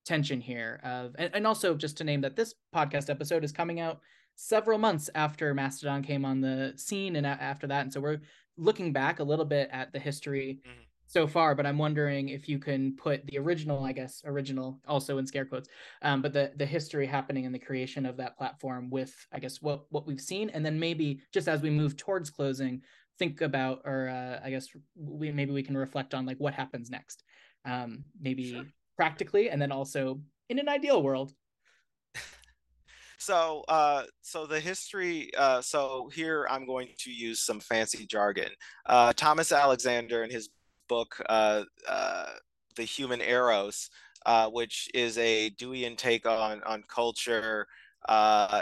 tension here of and, and also just to name that this podcast episode is coming out several months after Mastodon came on the scene and a- after that. And so we're looking back a little bit at the history mm-hmm. So far, but I'm wondering if you can put the original, I guess, original also in scare quotes, um, but the, the history happening in the creation of that platform with, I guess, what, what we've seen. And then maybe just as we move towards closing, think about, or uh, I guess we, maybe we can reflect on like what happens next. Um, maybe sure practically and then also in an ideal world so uh, so the history uh, so here i'm going to use some fancy jargon uh, thomas alexander in his book uh, uh, the human eros uh, which is a deweyan take on on culture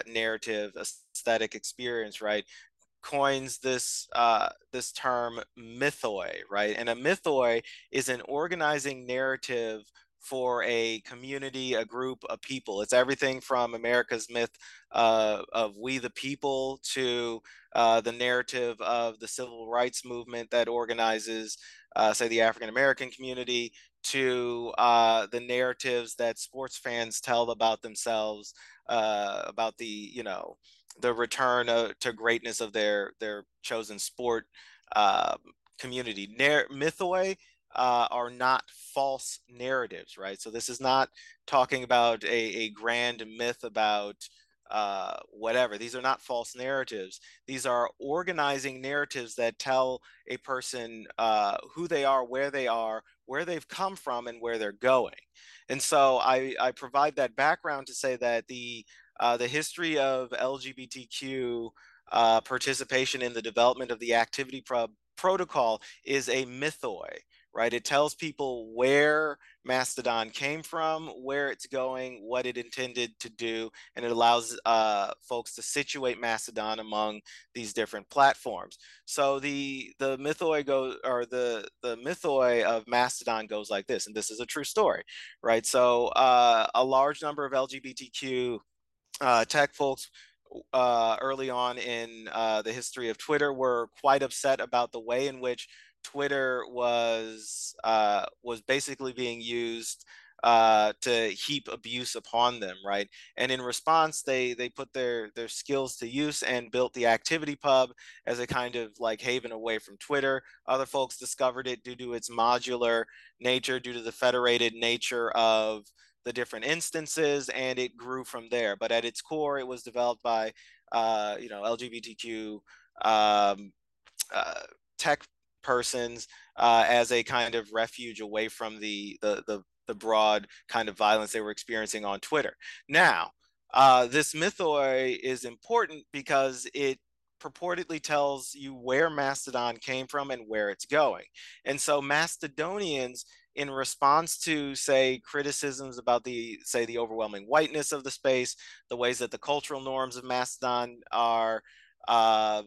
narrative aesthetic experience right coins this uh, this term mythoi right and a mythoi is an organizing narrative for a community, a group, a people. It's everything from America's myth uh, of we the people to uh, the narrative of the civil rights movement that organizes, uh, say, the African American community, to uh, the narratives that sports fans tell about themselves, uh, about the, you know, the return to greatness of their their chosen sport um, community. Nar- mythoi uh, are not false narratives, right? So this is not talking about a, a grand myth about uh, whatever. These are not false narratives. These are organizing narratives that tell a person uh, who they are, where they are, where they've come from, and where they're going. And so I, I provide that background to say that the uh, the history of LGBTQ uh, participation in the development of the activity pro- protocol is a mythoi right? It tells people where Mastodon came from, where it's going, what it intended to do, and it allows uh, folks to situate Mastodon among these different platforms. So the the mythoi goes, or the the mythoi of Mastodon goes like this, and this is a true story, right? So uh, a large number of LGBTQ uh, tech folks uh, early on in uh, the history of Twitter were quite upset about the way in which Twitter was uh, was basically being used uh, to heap abuse upon them, right? And in response, they they put their their skills to use and built the Activity Pub as a kind of like haven away from Twitter. Other folks discovered it due to its modular nature, due to the federated nature of the different instances, and it grew from there. But at its core, it was developed by uh, you know LGBTQ um, uh, tech persons uh, as a kind of refuge away from the, the, the the broad kind of violence they were experiencing on Twitter. Now, uh, this mythoi is important because it purportedly tells you where Mastodon came from and where it's going. And so Mastodonians in response to say criticisms about the say the overwhelming whiteness of the space the ways that the cultural norms of mastodon are um,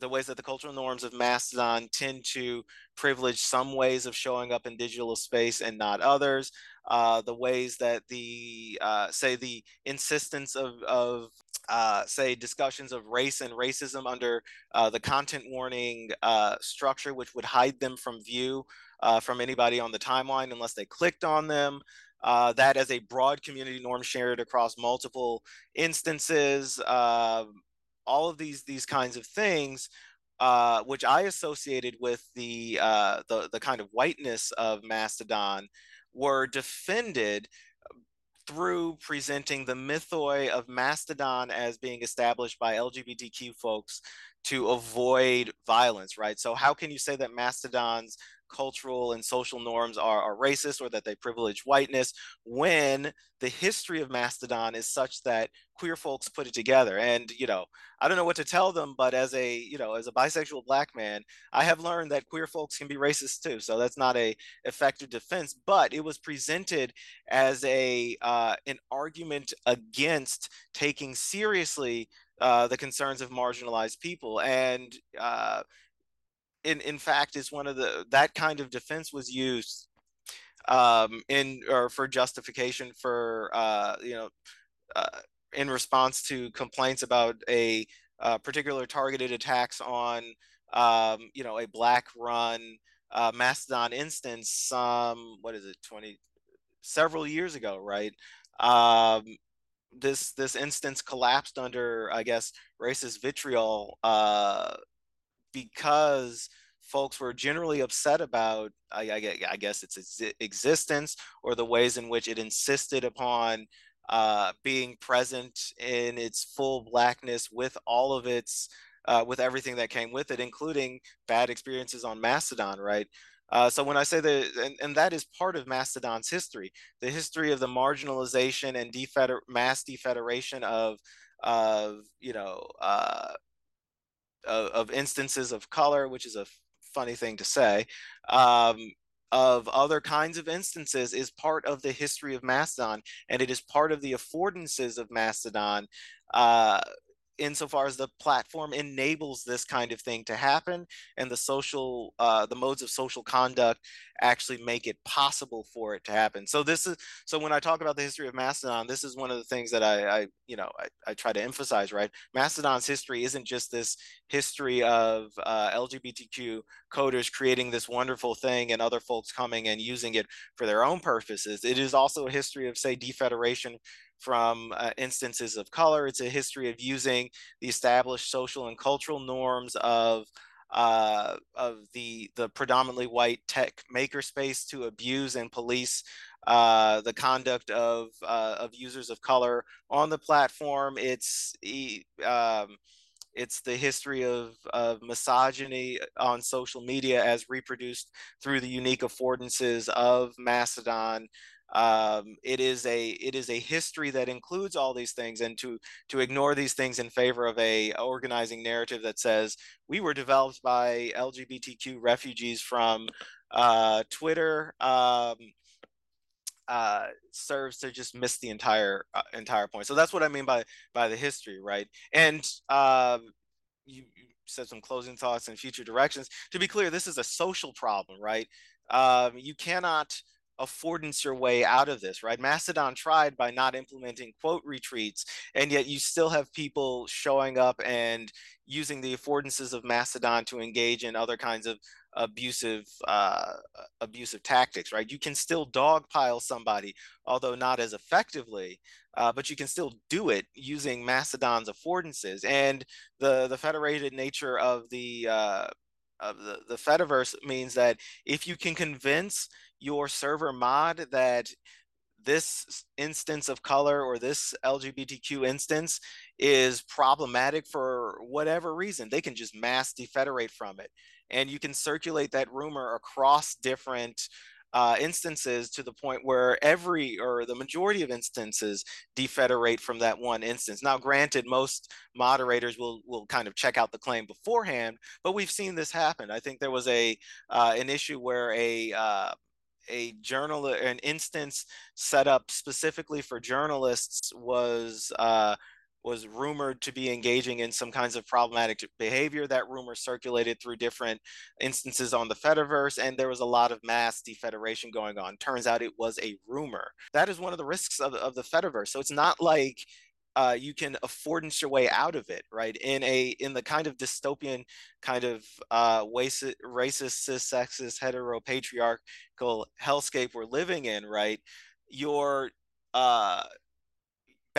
the ways that the cultural norms of Mastodon tend to privilege some ways of showing up in digital space and not others. Uh, the ways that the uh, say the insistence of, of uh, say discussions of race and racism under uh, the content warning uh, structure, which would hide them from view uh, from anybody on the timeline unless they clicked on them. uh, that as a broad community norm shared across multiple instances, uh, all of these these kinds of things, uh, which I associated with the, uh, the the kind of whiteness of Mastodon, were defended through presenting the mythoi of Mastodon as being established by LGBTQ folks to avoid violence, right? So how can you say that Mastodon's cultural and social norms are, are racist or that they privilege whiteness when the history of Mastodon is such that queer folks put it together. And, you know, I don't know what to tell them, but as a, you know, as a bisexual black man, I have learned that queer folks can be racist too. So that's not a effective defense, but it was presented as a, uh, an argument against taking seriously uh, the concerns of marginalized people. And, uh, in in fact is one of the that kind of defense was used um, in or for justification for uh, you know uh, in response to complaints about a uh, particular targeted attacks on um, you know a black run uh, Mastodon instance some what is it 20 several years ago right? Um, this this instance collapsed under I guess racist vitriol uh, because folks were generally upset about, I, I, I guess, its existence or the ways in which it insisted upon uh, being present in its full blackness with all of its, uh, with everything that came with it, including bad experiences on Mastodon, right? Uh, so when I say that, and, and, that is part of Mastodon's history, the history of the marginalization and defeder- mass defederation of, of you know, uh, of, of, instances of color, which is a funny thing to say, um, of other kinds of instances is part of the history of Mastodon, and it is part of the affordances of Mastodon. Uh, insofar as the platform enables this kind of thing to happen and the social uh, the modes of social conduct actually make it possible for it to happen. So this is so when i talk about the history of mastodon this is one of the things that i, I you know I, I try to emphasize right? Mastodon's history isn't just this history of uh, lgbtq coders creating this wonderful thing and other folks coming and using it for their own purposes. It is also a history of say defederation from uh, instances of color. It's a history of using the established social and cultural norms of uh, of the the predominantly white tech makerspace to abuse and police uh, the conduct of uh, of users of color on the platform. It's um, it's the history of, of misogyny on social media as reproduced through the unique affordances of Mastodon um, it is a it is a history that includes all these things and to to ignore these things in favor of a organizing narrative that says we were developed by lgbtq refugees from uh, twitter um, uh, serves to just miss the entire uh, entire point. So that's what i mean by by the history right? And uh, you, you said some closing thoughts and future directions. To be clear this is a social problem right? Um, you cannot affordance your way out of this, right? Mastodon tried by not implementing quote retweets, and yet you still have people showing up and using the affordances of Mastodon to engage in other kinds of abusive uh, abusive tactics, right? You can still dogpile somebody, although not as effectively, uh, but you can still do it using Mastodon's affordances and the the federated nature of the uh, of the, the Fediverse means that if you can convince your server mod that this instance of color or this LGBTQ instance is problematic for whatever reason, they can just mass defederate from it. And you can circulate that rumor across different uh, instances to the point where every or the majority of instances defederate from that one instance. Now, granted, most moderators will will kind of check out the claim beforehand, but we've seen this happen. I think there was a uh, an issue where a uh, a journal an instance set up specifically for journalists was uh, was rumored to be engaging in some kinds of problematic behavior. That rumor circulated through different instances on the Fediverse, and there was a lot of mass defederation going on. Turns out it was a rumor. That is one of the risks of, of the Fediverse. So it's not like uh, you can affordance your way out of it, right? In a in the kind of dystopian kind of uh, racist, cis, sexist, heteropatriarchal hellscape we're living in, right? your uh,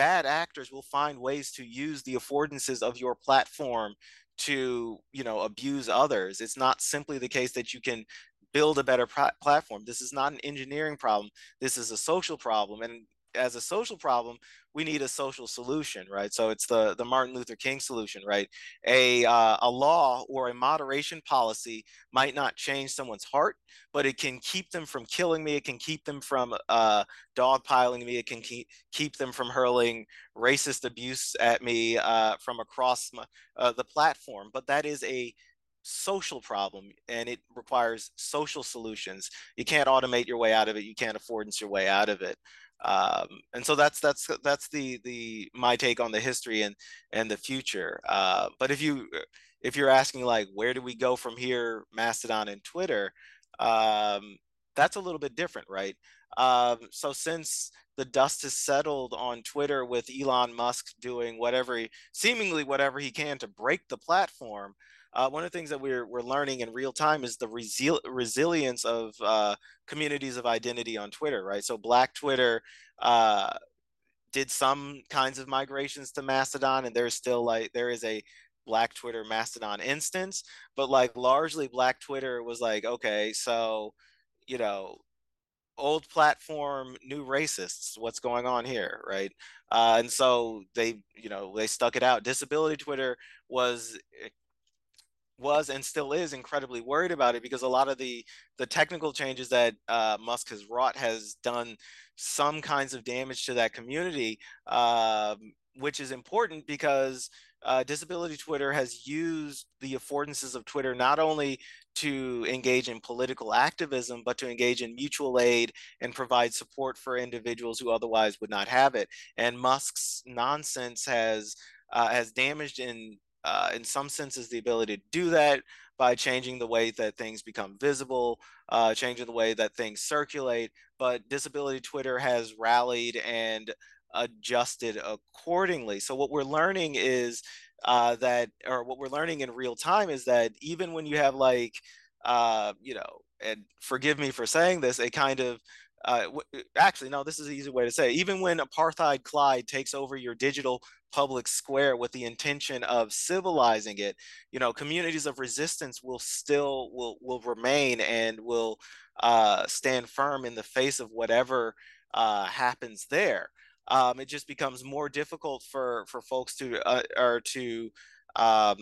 bad actors will find ways to use the affordances of your platform to you know abuse others. It's not simply the case that you can build a better platform. This is not an engineering problem. This is a social problem and as a social problem, we need a social solution, right? So it's the the Martin Luther King solution, right? A uh, a law or a moderation policy might not change someone's heart, but it can keep them from killing me. It can keep them from uh, dogpiling me. It can keep keep them from hurling racist abuse at me uh, from across my, uh, the platform. But that is a social problem and it requires social solutions you can't automate your way out of it you can't affordance your way out of it um, and so that's that's that's the the my take on the history and and the future. Uh, but if you if you're asking like where do we go from here mastodon and twitter um, that's a little bit different right? Um, so since the dust has settled on twitter with elon musk doing whatever he, seemingly whatever he can to break the platform uh, one of the things that we're, we're learning in real time is the resil- resilience of uh, communities of identity on Twitter, right? So Black Twitter uh, did some kinds of migrations to Mastodon, and there's still like there is a Black Twitter Mastodon instance, but like largely Black Twitter was like, okay, so you know, old platform, new racists. What's going on here, right? Uh, and so they, you know, they stuck it out. Disability Twitter was was and still is incredibly worried about it because a lot of the the technical changes that uh, Musk has wrought has done some kinds of damage to that community, um, which is important because uh, disability Twitter has used the affordances of Twitter not only to engage in political activism, but to engage in mutual aid and provide support for individuals who otherwise would not have it. And Musk's nonsense has uh, has damaged in uh, in some senses, the ability to do that by changing the way that things become visible, uh, changing the way that things circulate. But Disability Twitter has rallied and adjusted accordingly. So, what we're learning is uh, that, or what we're learning in real time is that even when you have, like, uh, you know, and forgive me for saying this, a kind of uh, actually, no, this is an easy way to say. It. Even when apartheid Clyde takes over your digital public square with the intention of civilizing it, you know, communities of resistance will still will will remain and will uh, stand firm in the face of whatever uh, happens there. Um, it just becomes more difficult for for folks to uh, or to um,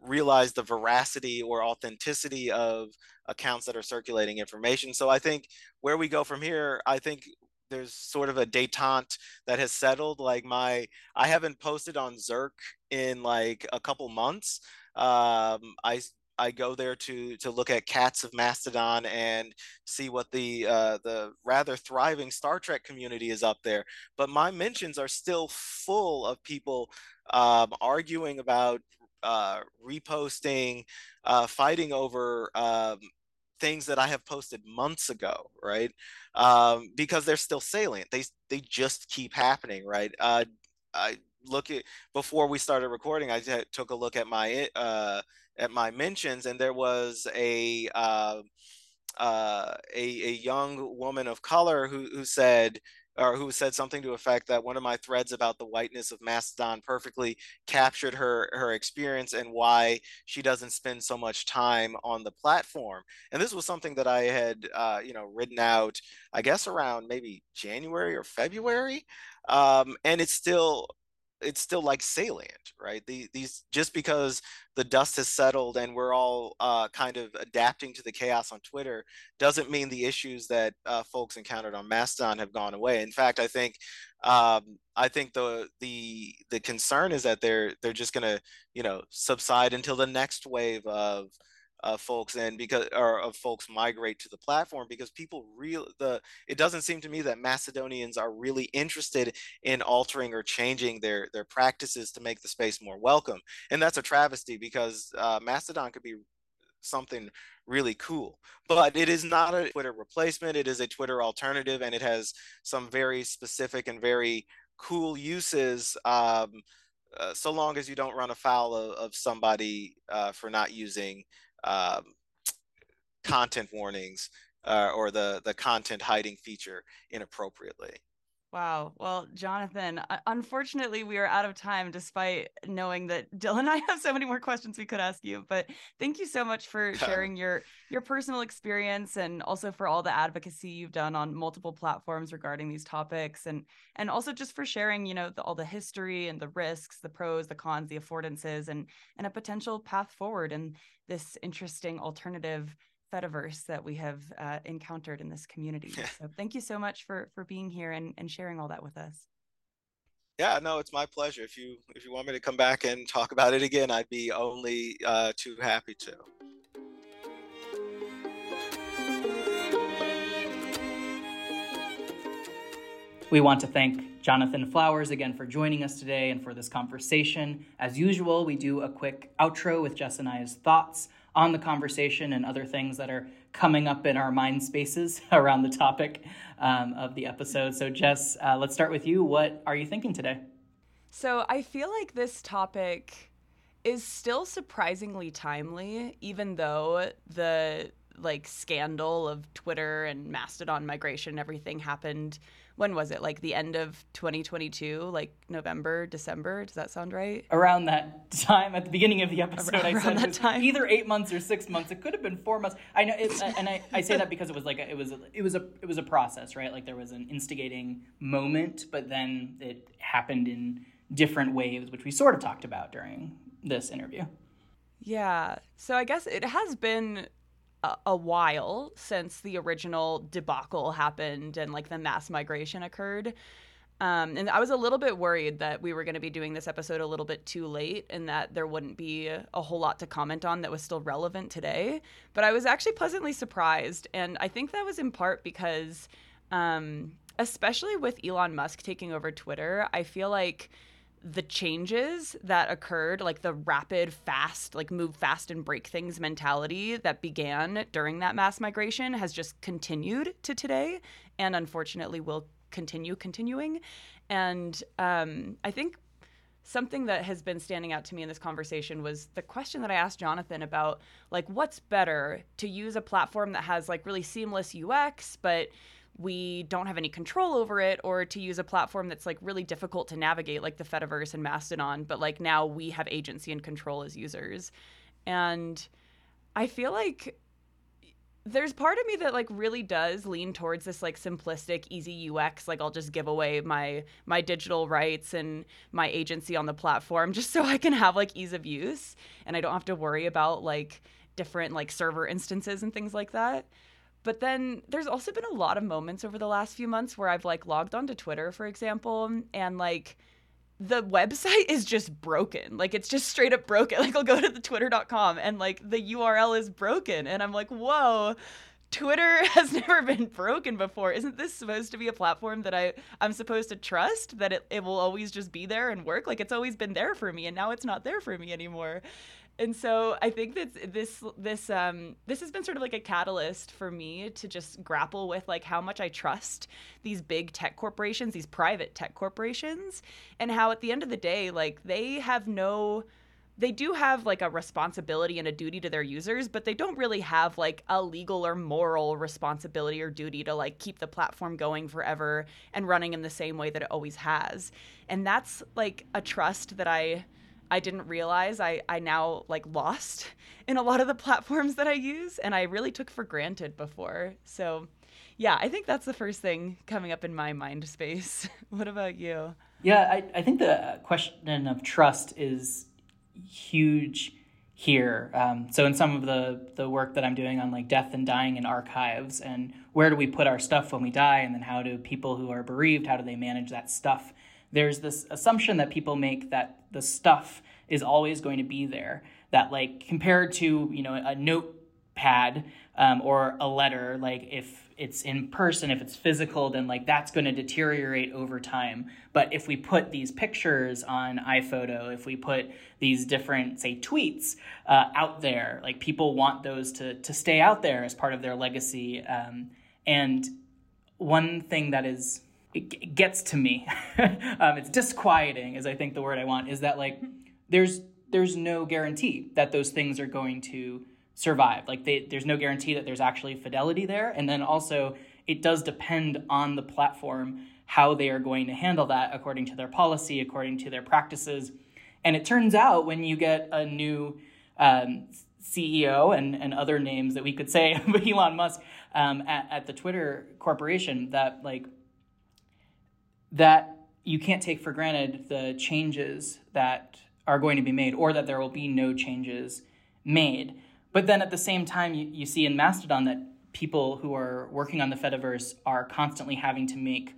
realize the veracity or authenticity of accounts that are circulating information. So I think where we go from here, I think there's sort of a detente that has settled. Like my, I haven't posted on Zirk in like a couple months. Um, I I go there to to look at cats of Mastodon and see what the uh, the rather thriving Star Trek community is up there. But my mentions are still full of people um, arguing about uh, reposting, uh, fighting over um, things that I have posted months ago, right? Um, because they're still salient. They they just keep happening, right? Uh, I look at before we started recording. I t- took a look at my uh, at my mentions, and there was a uh, uh, a, a young woman of color who who said or who said something to effect that one of my threads about the whiteness of Mastodon perfectly captured her her experience and why she doesn't spend so much time on the platform. And this was something that I had uh, you know written out, I guess around maybe January or February, um, and it's still it's still like salient, right? The, these just because the dust has settled and we're all uh, kind of adapting to the chaos on Twitter doesn't mean the issues that uh, folks encountered on Mastodon have gone away. In fact, I think um, I think the the the concern is that they're they're just gonna you know subside until the next wave of folks and because or of folks migrate to the platform because people real the it doesn't seem to me that Mastodonians are really interested in altering or changing their their practices to make the space more welcome. And that's a travesty because uh, Mastodon could be something really cool but it is not a Twitter replacement. It is a Twitter alternative and it has some very specific and very cool uses um, uh, so long as you don't run afoul of, of somebody uh, for not using um, content warnings uh, or the the content hiding feature inappropriately. Wow. Well, Jonathan, unfortunately, we are out of time despite knowing that Dylan and I have so many more questions we could ask you. But thank you so much for sharing your your personal experience and also for all the advocacy you've done on multiple platforms regarding these topics and and also just for sharing, you know, the, all the history and the risks, the pros, the cons, the affordances and and a potential path forward and this interesting alternative fediverse that we have uh, encountered in this community. so thank you so much for for being here and, and sharing all that with us. Yeah, no, it's my pleasure. If you if you want me to come back and talk about it again, I'd be only uh, too happy to. We want to thank Jonathan Flowers again for joining us today and for this conversation. As usual, we do a quick outro with Jess and I's thoughts on the conversation and other things that are coming up in our mind spaces around the topic um, of the episode. So, Jess, uh, let's start with you. What are you thinking today? So, I feel like this topic is still surprisingly timely, even though the like scandal of Twitter and Mastodon migration and everything happened when was it? Like the end of 2022, like November, December. Does that sound right? Around that time, at the beginning of the episode, around, I said that time. either eight months or six months. It could have been four months. I know, it, and I, I say that because it was like a, it was a, it was a it was a process, right? Like there was an instigating moment, but then it happened in different waves, which we sort of talked about during this interview. Yeah. So I guess it has been a, while since the original debacle happened and like the mass migration occurred. Um, and I was a little bit worried that we were going to be doing this episode a little bit too late and that there wouldn't be a whole lot to comment on that was still relevant today. But I was actually pleasantly surprised. And I think that was in part because, um, especially with Elon Musk taking over Twitter, I feel like the changes that occurred, like the rapid, fast, like move fast and break things mentality that began during that mass migration has just continued to today and unfortunately will continue continuing. And um, I think something that has been standing out to me in this conversation was the question that I asked Jonathan about like what's better to use a platform that has like really seamless UX but we don't have any control over it or to use a platform that's like really difficult to navigate like the Fediverse and Mastodon, but like now we have agency and control as users. And I feel like there's part of me that like really does lean towards this like simplistic easy ux like i'll just give away my my digital rights and my agency on the platform just so i can have like ease of use and i don't have to worry about like different like server instances and things like that but then there's also been a lot of moments over the last few months where I've like logged onto Twitter, for example, and like the website is just broken. Like it's just straight up broken. Like I'll go to the twitter.com and like the URL is broken and I'm like, "Whoa, Twitter has never been broken before. Isn't this supposed to be a platform that I I'm supposed to trust that it, it will always just be there and work? Like it's always been there for me and now it's not there for me anymore and so I think that this this um this has been sort of like a catalyst for me to just grapple with like how much I trust these big tech corporations, these private tech corporations, and how at the end of the day, like they have no they do have like a responsibility and a duty to their users, but they don't really have like a legal or moral responsibility or duty to like keep the platform going forever and running in the same way that it always has. And that's like a trust that I I didn't realize I, I now like lost in a lot of the platforms that I use and I really took for granted before. So yeah, I think that's the first thing coming up in my mind space. what about you? Yeah, I, I think the question of trust is huge here. Um, so in some of the the work that I'm doing on like death and dying in archives and where do we put our stuff when we die and then how do people who are bereaved how do they manage that stuff there's this assumption that people make that the stuff is always going to be there. That like compared to you know a notepad um, or a letter, like if it's in person, if it's physical, then like that's going to deteriorate over time. But if we put these pictures on iPhoto, if we put these different say tweets uh, out there, like people want those to to stay out there as part of their legacy. Um, and one thing that is it gets to me. um, it's disquieting, is I think the word I want, is that like there's there's no guarantee that those things are going to survive. Like they, there's no guarantee that there's actually fidelity there, and then also it does depend on the platform how they are going to handle that according to their policy, according to their practices. And it turns out when you get a new um, CEO and, and other names that we could say Elon Musk um, at, at the Twitter corporation, that like that you can't take for granted the changes that are going to be made or that there will be no changes made. But then at the same time, you, you see in Mastodon that people who are working on the Fediverse are constantly having to make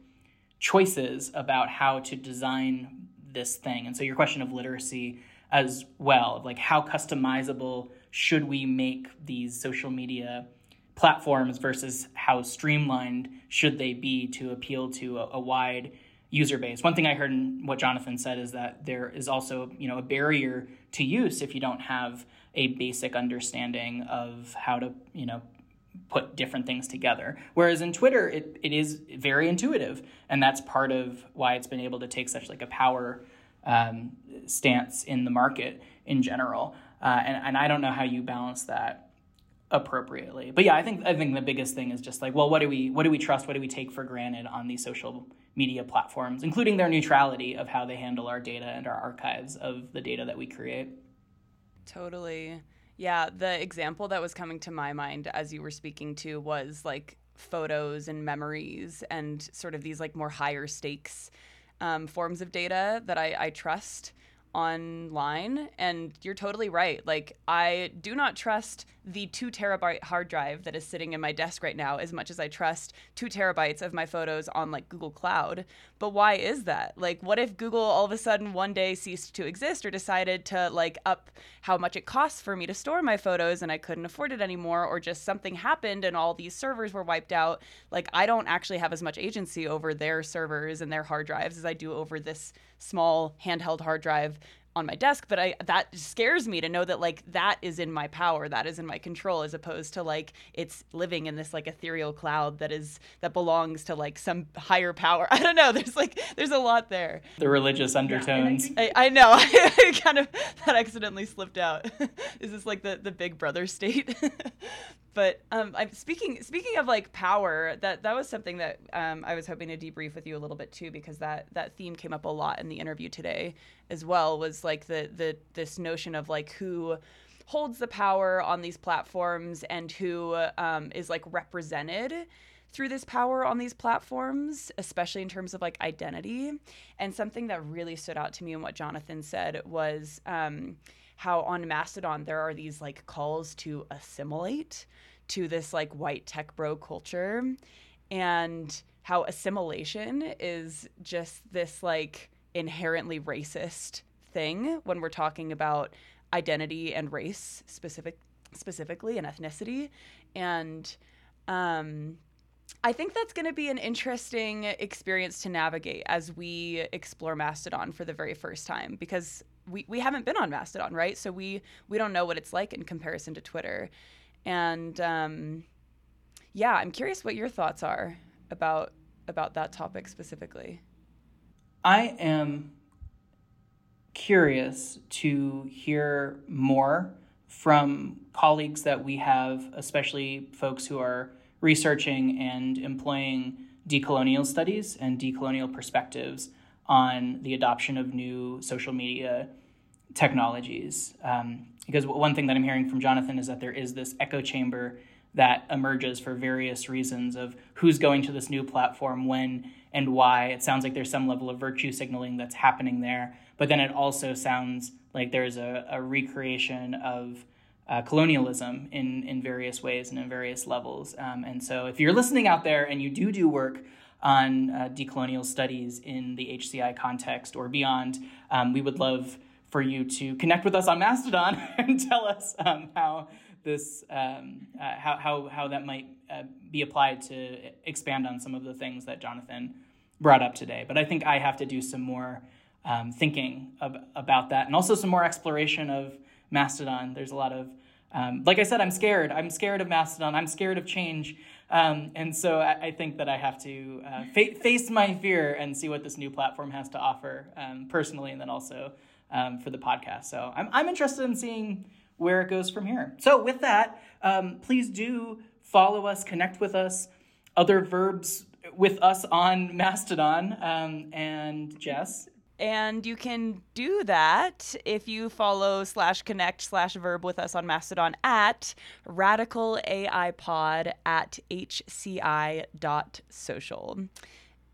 choices about how to design this thing. And so your question of literacy as well, like how customizable should we make these social media platforms versus how streamlined should they be to appeal to a, a wide user base. One thing I heard in what Jonathan said is that there is also, you know, a barrier to use if you don't have a basic understanding of how to, you know, put different things together. Whereas in Twitter, it, it is very intuitive, and that's part of why it's been able to take such like a power um, stance in the market in general. Uh, and, and I don't know how you balance that appropriately. But yeah, I think I think the biggest thing is just like, well, what do we what do we trust? What do we take for granted on these social media platforms, including their neutrality of how they handle our data and our archives of the data that we create? Totally. Yeah, the example that was coming to my mind as you were speaking to was like photos and memories and sort of these like more higher stakes um, forms of data that I, I trust online and you're totally right like i do not trust the two terabyte hard drive that is sitting in my desk right now as much as i trust two terabytes of my photos on like google cloud. But why is that? Like what if google all of a sudden one day ceased to exist or decided to like up how much it costs for me to store my photos and i couldn't afford it anymore or just something happened and all these servers were wiped out? Like i don't actually have as much agency over their servers and their hard drives as i do over this small handheld hard drive on my desk but i that scares me to know that like that is in my power that is in my control as opposed to like it's living in this like ethereal cloud that is that belongs to like some higher power. I don't know. There's like there's a lot there. The religious undertones. yeah, I, I, know. I kind of that accidentally slipped out. Is this like the the big brother state but um, I'm speaking speaking of like power. That that was something that um, I was hoping to debrief with you a little bit too, because that that theme came up a lot in the interview today as well. Was like the the this notion of like who holds the power on these platforms and who um, is like represented through this power on these platforms, especially in terms of like identity. And something that really stood out to me in what Jonathan said was um, how on Mastodon there are these like calls to assimilate to this like white tech bro culture and how assimilation is just this like inherently racist thing when we're talking about identity and race specific specifically and ethnicity and um I think that's going to be an interesting experience to navigate as we explore Mastodon for the very first time because we, we haven't been on Mastodon, right? So we we don't know what it's like in comparison to Twitter. And um, yeah, I'm curious what your thoughts are about about that topic specifically. I am curious to hear more from colleagues that we have, especially folks who are researching and employing decolonial studies and decolonial perspectives on the adoption of new social media technologies. Um, because one thing that I'm hearing from Jonathan is that there is this echo chamber that emerges for various reasons of who's going to this new platform, when, and why. It sounds like there's some level of virtue signaling that's happening there, but then it also sounds like there's a, a recreation of uh, colonialism in, in various ways and in various levels. Um, and so, if you're listening out there and you do do work on uh, decolonial studies in the HCI context or beyond, um, we would love for you to connect with us on Mastodon and tell us um, how this um, uh, how, how how that might uh, be applied to expand on some of the things that Jonathan brought up today. But I think I have to do some more um, thinking of, about that, and also some more exploration of Mastodon. There's a lot of um, like I said, I'm scared. I'm scared of Mastodon. I'm scared of change. Um, and so I, I, think that I have to uh, fa- face my fear and see what this new platform has to offer um, personally, and then also um, for the podcast. So I'm, I'm interested in seeing where it goes from here. So, with that, um, please do follow us, connect with us, other verbs with us on Mastodon. Um, and Jess, and you can do that if you follow slash connect slash verb with us on Mastodon at radical AI pod at hci dot social.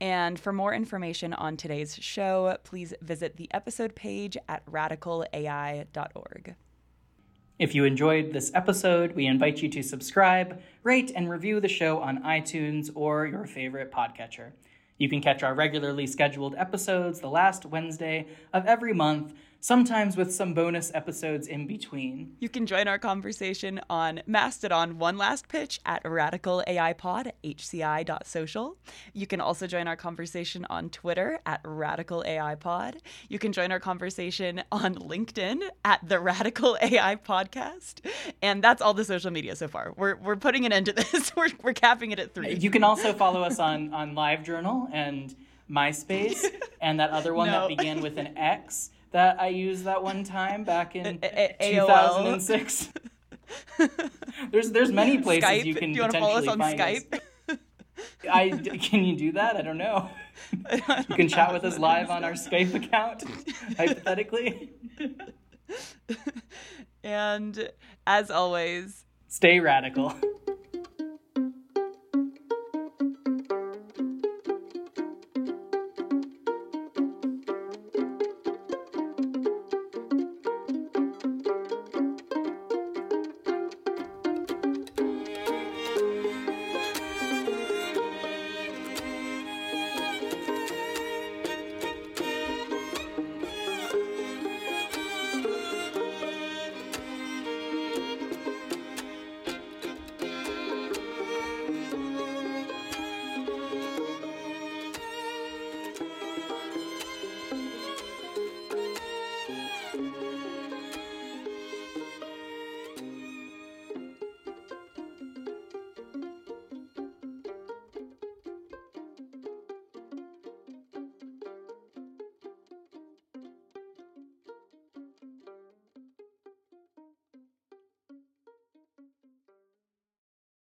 And for more information on today's show, please visit the episode page at radicalai.org. If you enjoyed this episode, we invite you to subscribe, rate, and review the show on iTunes or your favorite podcatcher. You can catch our regularly scheduled episodes the last Wednesday of every month sometimes with some bonus episodes in between. You can join our conversation on Mastodon One Last Pitch at Radical AI Pod at hci.social. You can also join our conversation on Twitter at Radical AI Pod. You can join our conversation on LinkedIn at the Radical AI Podcast. And that's all the social media so far. We're, we're putting an end to this. we're, we're capping it at three. You can also follow us on, on LiveJournal and MySpace and that other one no. that began with an X that I used that one time back in a- a- 2006. there's there's many places Skype? you can do you potentially follow us on find Skype? Us. I can you do that? I don't know. You can chat with us live on our Skype account, hypothetically. And as always, stay radical.